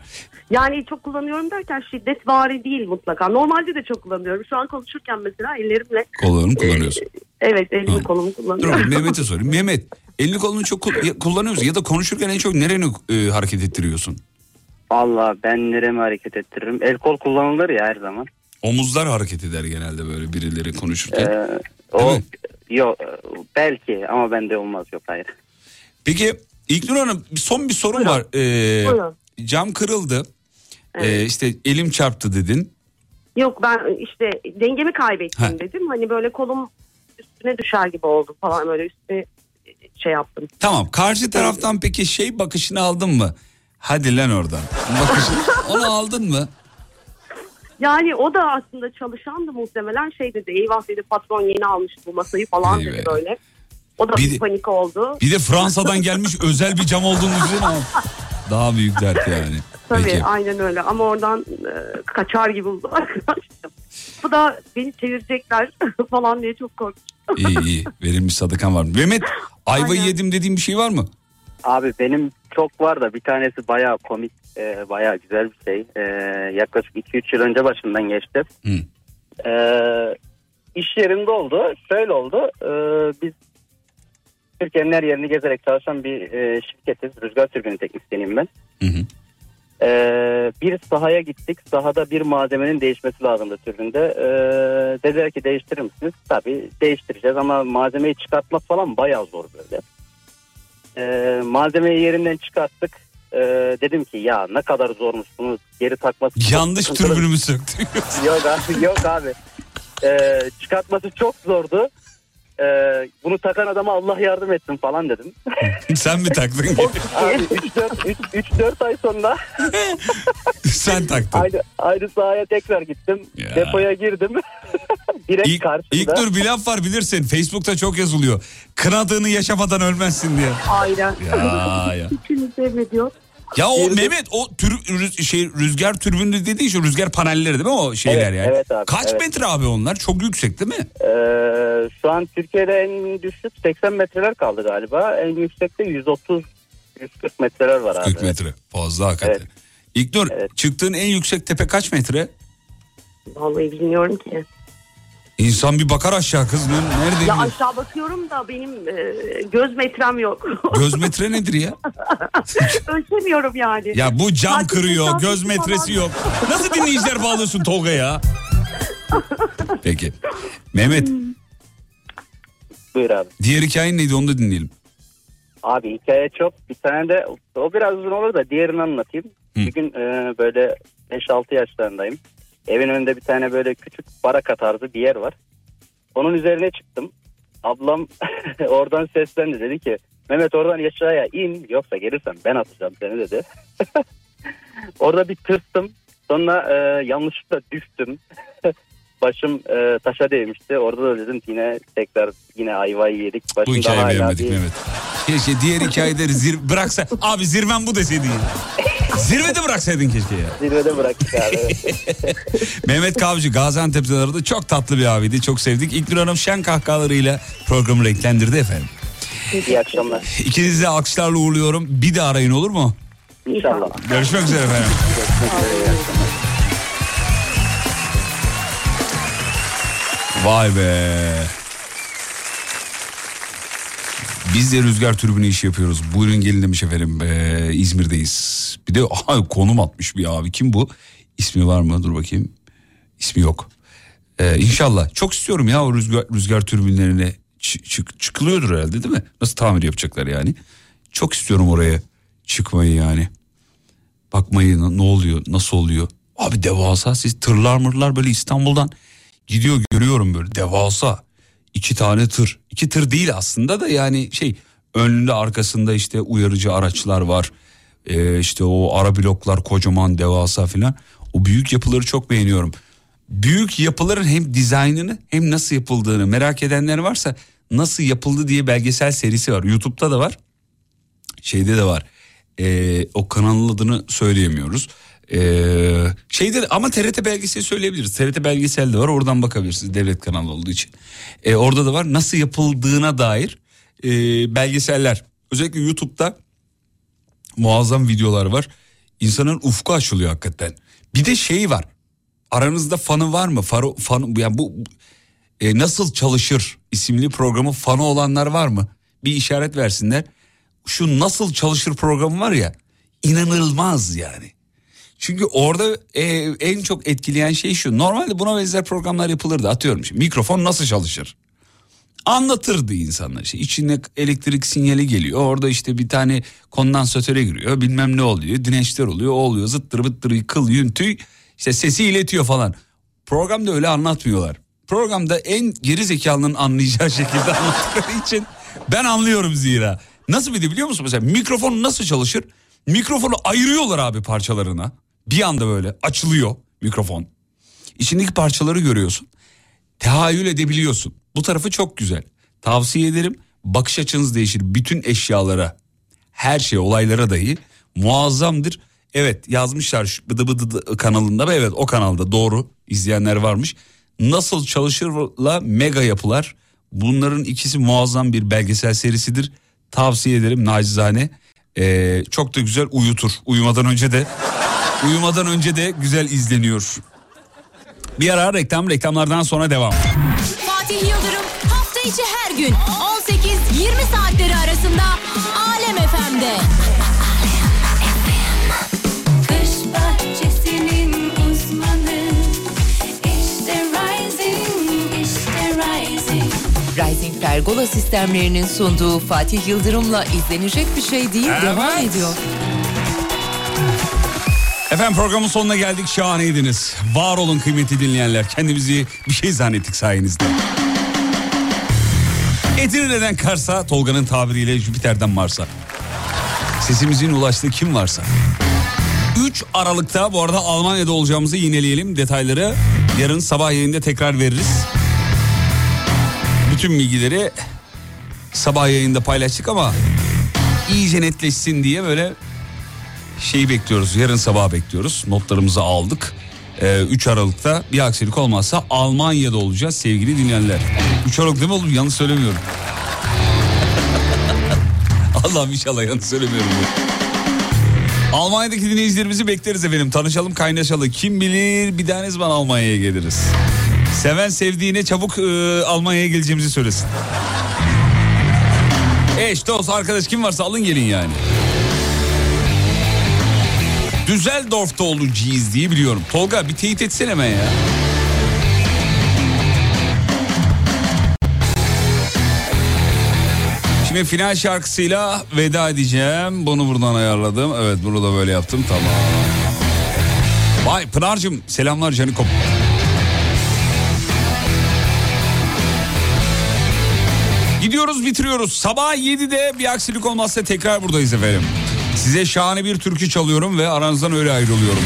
Yani çok kullanıyorum derken şiddet vari değil mutlaka. Normalde de çok kullanıyorum. Şu an konuşurken mesela ellerimle Kollarını kullanıyorsun. evet elimi Hı. kolumu Dur kullanıyorum. bakayım, Mehmet'e sorayım. Mehmet elini kolunu çok kullanıyorsun ya da konuşurken en çok nereni e, hareket ettiriyorsun? Valla ben neremi hareket ettiririm. El kol kullanılır ya her zaman. Omuzlar hareket eder genelde böyle birileri konuşurken. Ee, o yok belki ama bende olmaz yok hayır. Peki İlknur Hanım son bir sorum var. Ee, Buyurun. cam kırıldı. Ee, işte elim çarptı dedin. Yok ben işte dengemi kaybettim Ha. dedim. Hani böyle kolum üstüne düşer gibi oldu falan böyle üstüne şey yaptım. Tamam karşı taraftan peki şey bakışını aldın mı? Hadi lan oradan. Bakışını, onu aldın mı? Yani o da aslında çalışandı muhtemelen şey dedi eyvah dedi patron yeni almış bu masayı falan dedi böyle. O da Bir bir de- panik oldu. Bir de Fransa'dan gelmiş özel bir cam olduğunu düşünün ama. Daha büyük dert yani. Tabii Peki. aynen öyle ama oradan e, kaçar gibi oldu arkadaşlar. Bu da beni çevirecekler falan diye çok korkmuştum. İyi iyi verilmiş sadakan var. Mehmet ayvayı Aynen. yedim dediğim bir şey var mı? Abi benim çok var da bir tanesi bayağı komik, e, bayağı güzel bir şey. E, yaklaşık 2-3 yıl önce başımdan geçti. Hı. E, iş yerinde oldu. Şöyle oldu. E, biz Türkiye'nin her yerini gezerek çalışan bir e, şirketiz. Rüzgar türbini teknisyeniyim ben. Hı hı. E, bir sahaya gittik. Sahada bir malzemenin değişmesi lazımdı türbünde. E, dediler ki değiştirir misiniz? Tabii değiştireceğiz ama malzemeyi çıkartmak falan bayağı zor böyle. E, malzemeyi yerinden çıkarttık. E, dedim ki ya ne kadar zormuş bunu geri takması. Yanlış sıkıntılı. türbünümü söktük. Yok abi yok abi. E, çıkartması çok zordu. E, bunu takan adama Allah yardım etsin falan dedim. Sen mi taktın? Abi 3-4 ay sonra Sen taktın. aynı, aynı sahaya tekrar gittim. Ya. Depoya girdim. Direkt İlk, karşımda. ilk dur bir laf var bilirsin. Facebook'ta çok yazılıyor. Kınadığını yaşamadan ölmezsin diye. Aynen. Ya, ya. İçini seyrediyor. Ya o Mehmet o tür, rüz- şey rüzgar türbünü dediğin şu rüzgar panelleri değil mi o şeyler Evet, yani? evet abi, Kaç evet. metre abi onlar? Çok yüksek değil mi? Ee, şu an Türkiye'de en düşük 80 metreler kaldı galiba. En yüksekte 130 140 metreler var abi. 40 metre. Fazla hakikaten. İlknur çıktığın en yüksek tepe kaç metre? Vallahi bilmiyorum ki. İnsan bir bakar aşağı kız. Ne- Nerede? Ya aşağı bakıyorum da benim e, göz metrem yok. Göz metre nedir ya? Ölçemiyorum yani. Ya bu cam Takip kırıyor, göz metresi falan. yok. Nasıl dinleyiciler bağlıyorsun Tolga ya? Peki. Mehmet, Buyur abi. diğer hikayen neydi onu da dinleyelim. Abi hikaye çok. Bir tane de o biraz uzun olur da diğerini anlatayım. Bir gün e, böyle 5-6 yaşlarındayım. Evin önünde bir tane böyle küçük baraka tarzı bir yer var. Onun üzerine çıktım. Ablam oradan seslendi dedi ki Mehmet oradan aşağıya in yoksa gelirsen ben atacağım seni dedi. Orada bir tırstım. Sonra e, yanlışlıkla düştüm. Başım e, taşa değmişti. Orada da dedim yine tekrar yine ayvayı yedik. Bu Başımda hikayeyi beğenmedik bir- Mehmet. Keşke diğer hikayeleri zir bıraksa. Abi zirven bu deseydin. Zirvede bıraksaydın keşke ya. Zirvede bıraktık abi. Mehmet Kavcı Gaziantep'te aradı. Çok tatlı bir abiydi. Çok sevdik. İlknur Hanım şen kahkahalarıyla programı renklendirdi efendim. İyi akşamlar. İkinizi de alkışlarla uğurluyorum. Bir de arayın olur mu? İnşallah. Görüşmek üzere efendim. Vay be. Biz de rüzgar türbünü işi yapıyoruz. Buyurun gelin demiş efendim. Ee, İzmir'deyiz. Bir de aha, konum atmış bir abi. Kim bu? İsmi var mı? Dur bakayım. İsmi yok. Ee, inşallah. Çok istiyorum ya o rüzgar, rüzgar türbinlerine Çı- çık- çıkılıyordur herhalde değil mi? Nasıl tamir yapacaklar yani? Çok istiyorum oraya çıkmayı yani. Bakmayı ne oluyor, nasıl oluyor? Abi devasa siz tırlar mırlar böyle İstanbul'dan gidiyor görüyorum böyle devasa. İki tane tır. İki tır değil aslında da yani şey önünde arkasında işte uyarıcı araçlar var. Ee, işte o ara bloklar kocaman devasa filan. O büyük yapıları çok beğeniyorum. Büyük yapıların hem dizaynını hem nasıl yapıldığını merak edenler varsa nasıl yapıldı diye belgesel serisi var. YouTube'da da var. Şeyde de var. Ee, o kanalın adını söyleyemiyoruz. Ee, şeyde de- ama TRT belgeseli söyleyebiliriz. TRT belgesel de var oradan bakabilirsiniz devlet kanalı olduğu için. Ee, orada da var nasıl yapıldığına dair e, belgeseller. Özellikle YouTube'da muazzam videolar var. İnsanın ufku açılıyor hakikaten. Bir de şey var. Aranızda fanı var mı? Faro, fan, yani bu e, nasıl çalışır isimli programı fanı olanlar var mı? Bir işaret versinler. Şu nasıl çalışır programı var ya inanılmaz yani. Çünkü orada e, en çok etkileyen şey şu. Normalde buna benzer programlar yapılırdı. Atıyorum şimdi mikrofon nasıl çalışır? Anlatırdı insanlar. İşte içine elektrik sinyali geliyor. Orada işte bir tane kondansatöre giriyor. Bilmem ne oluyor. Dirençler oluyor. O oluyor. Zıttır bıttır kıl yün tüy. İşte sesi iletiyor falan. Programda öyle anlatmıyorlar. Programda en geri zekalının anlayacağı şekilde anlattıkları için ben anlıyorum zira. Nasıl bir de biliyor musun mesela mikrofon nasıl çalışır? Mikrofonu ayırıyorlar abi parçalarına. Bir anda böyle açılıyor mikrofon. İçindeki parçaları görüyorsun. Tehayyül edebiliyorsun. Bu tarafı çok güzel. Tavsiye ederim. Bakış açınız değişir. Bütün eşyalara, her şey, olaylara dahi muazzamdır. Evet yazmışlar şu bıdı bıdı dı kanalında ve evet o kanalda doğru izleyenler varmış. Nasıl çalışırla mega yapılar. Bunların ikisi muazzam bir belgesel serisidir. Tavsiye ederim nacizane. Ee, çok da güzel uyutur. Uyumadan önce de uyumadan önce de güzel izleniyor. Bir ara reklam reklamlardan sonra devam. Fatih Yıldırım hafta içi her gün 18-20 saatleri arasında Alem FM'de. Kış bahçesinin uzmanı işte Rising, işte Rising. Rising Pergola sistemlerinin sunduğu Fatih Yıldırım'la izlenecek bir şey değil devam ediyor. Efendim programın sonuna geldik şahaneydiniz. Var olun kıymetli dinleyenler. Kendimizi bir şey zannettik sayenizde. Edirne'den Kars'a, Tolga'nın tabiriyle Jüpiter'den Mars'a. Sesimizin ulaştığı kim varsa. 3 Aralık'ta bu arada Almanya'da olacağımızı yineleyelim. Detayları yarın sabah yayında tekrar veririz. Bütün bilgileri sabah yayında paylaştık ama iyice netleşsin diye böyle şeyi bekliyoruz. Yarın sabah bekliyoruz. Notlarımızı aldık. Ee, 3 Aralık'ta bir aksilik olmazsa Almanya'da olacağız sevgili dinleyenler. 3 Aralık değil mi oğlum? Yanlış söylemiyorum. Allah'ım inşallah yanlış söylemiyorum. Almanya'daki dinleyicilerimizi bekleriz efendim. Tanışalım kaynaşalım. Kim bilir bir ne zaman Almanya'ya geliriz. Seven sevdiğine çabuk e, Almanya'ya geleceğimizi söylesin. Eş, dost, arkadaş kim varsa alın gelin yani. Düsseldorf'ta olacağız diye biliyorum. Tolga bir teyit etsene hemen ya. Şimdi final şarkısıyla veda edeceğim. Bunu buradan ayarladım. Evet bunu da böyle yaptım. Tamam. Vay Pınar'cığım selamlar Canikom. Gidiyoruz bitiriyoruz. Sabah 7'de bir aksilik olmazsa tekrar buradayız efendim. Size şahane bir türkü çalıyorum ve aranızdan öyle ayrılıyorum.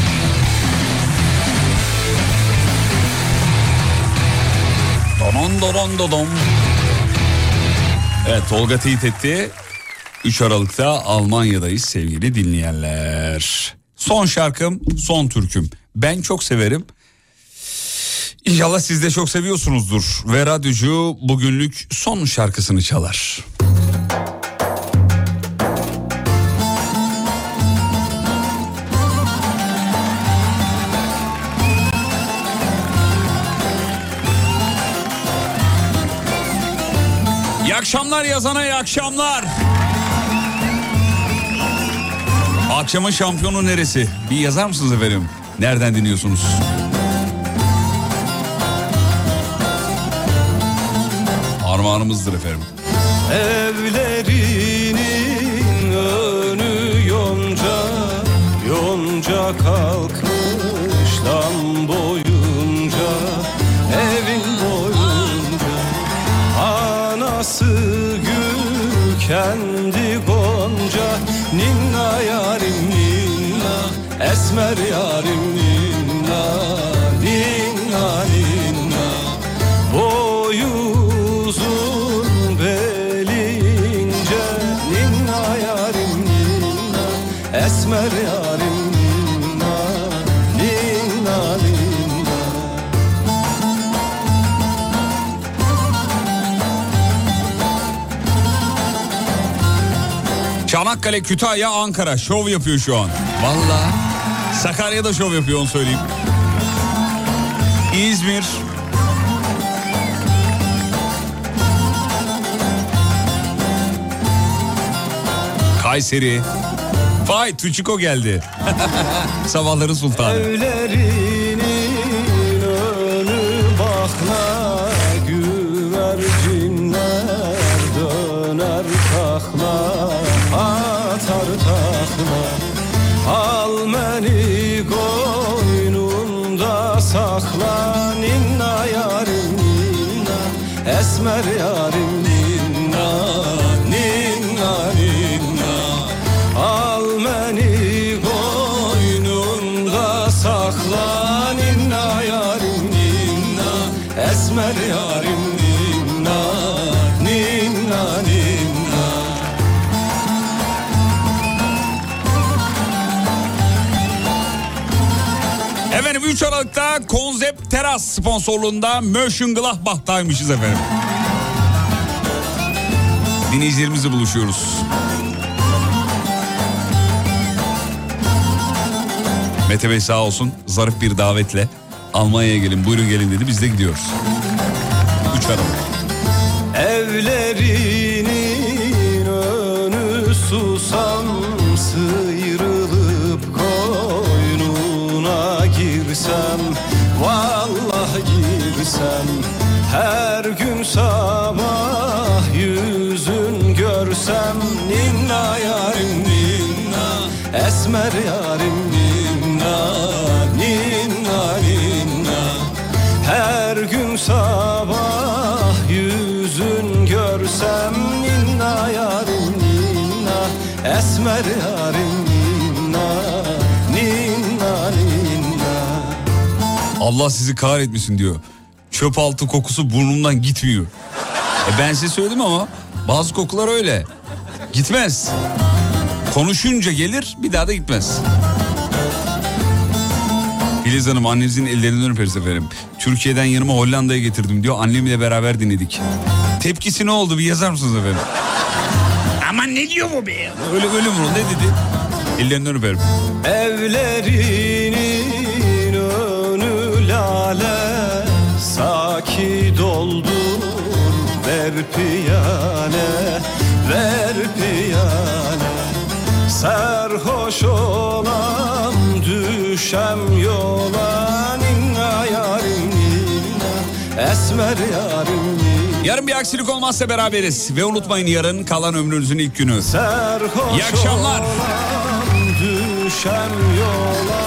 Donon donon dodon. Evet Tolga teyit etti. 3 Aralık'ta Almanya'dayız sevgili dinleyenler. Son şarkım, son türküm. Ben çok severim. İnşallah siz de çok seviyorsunuzdur. Ve radyocu bugünlük son şarkısını çalar. Akşamlar yazana iyi akşamlar. Akşamın şampiyonu neresi? Bir yazar mısınız efendim? Nereden dinliyorsunuz? Armağanımızdır efendim. Evlerinin önü yonca Yonca kalkmış dam Anası gül kendi gonca Ninna yarim ninna Esmer yarim ninna Ninna ninna Boyu uzun beli ince Ninna yarim ninna Esmer yarim Çanakkale, Kütahya, Ankara şov yapıyor şu an. Valla. Sakarya'da şov yapıyor onu söyleyeyim. İzmir. Kayseri. Vay Tuçiko geldi. Sabahların sultanı. Evlerinin teras sponsorluğunda Mönchengladbach'taymışız efendim. Dinleyicilerimizle buluşuyoruz. Mete Bey sağ olsun zarif bir davetle Almanya'ya gelin buyurun gelin dedi biz de gidiyoruz. Üç Aralık. Evlerinin sabah yüzün görsem Ninna yarim ninna esmer yarim ninna Ninna ninna her gün sabah yüzün görsem Ninna yarim ninna Esmer yarim ninna Ninna ninna Allah sizi kahretmesin diyor. Çöp altı kokusu burnumdan gitmiyor. E ben size söyledim ama bazı kokular öyle. Gitmez. Konuşunca gelir bir daha da gitmez. Filiz Hanım annenizin ellerinden öperiz efendim. Türkiye'den yanıma Hollanda'ya getirdim diyor. Annemle beraber dinledik. Tepkisi ne oldu bir yazar mısınız efendim? Aman ne diyor bu be? Öyle öyle mi? Ne dedi? Ellerinden öperim. Evlerinin Saki doldur ver piyale Ver piyale Serhoş olan düşem yola Ninna yarim ninna Esmer yarim ninna Yarın bir aksilik olmazsa beraberiz. Ve unutmayın yarın kalan ömrünüzün ilk günü. Serhoş İyi akşamlar. olan düşem yola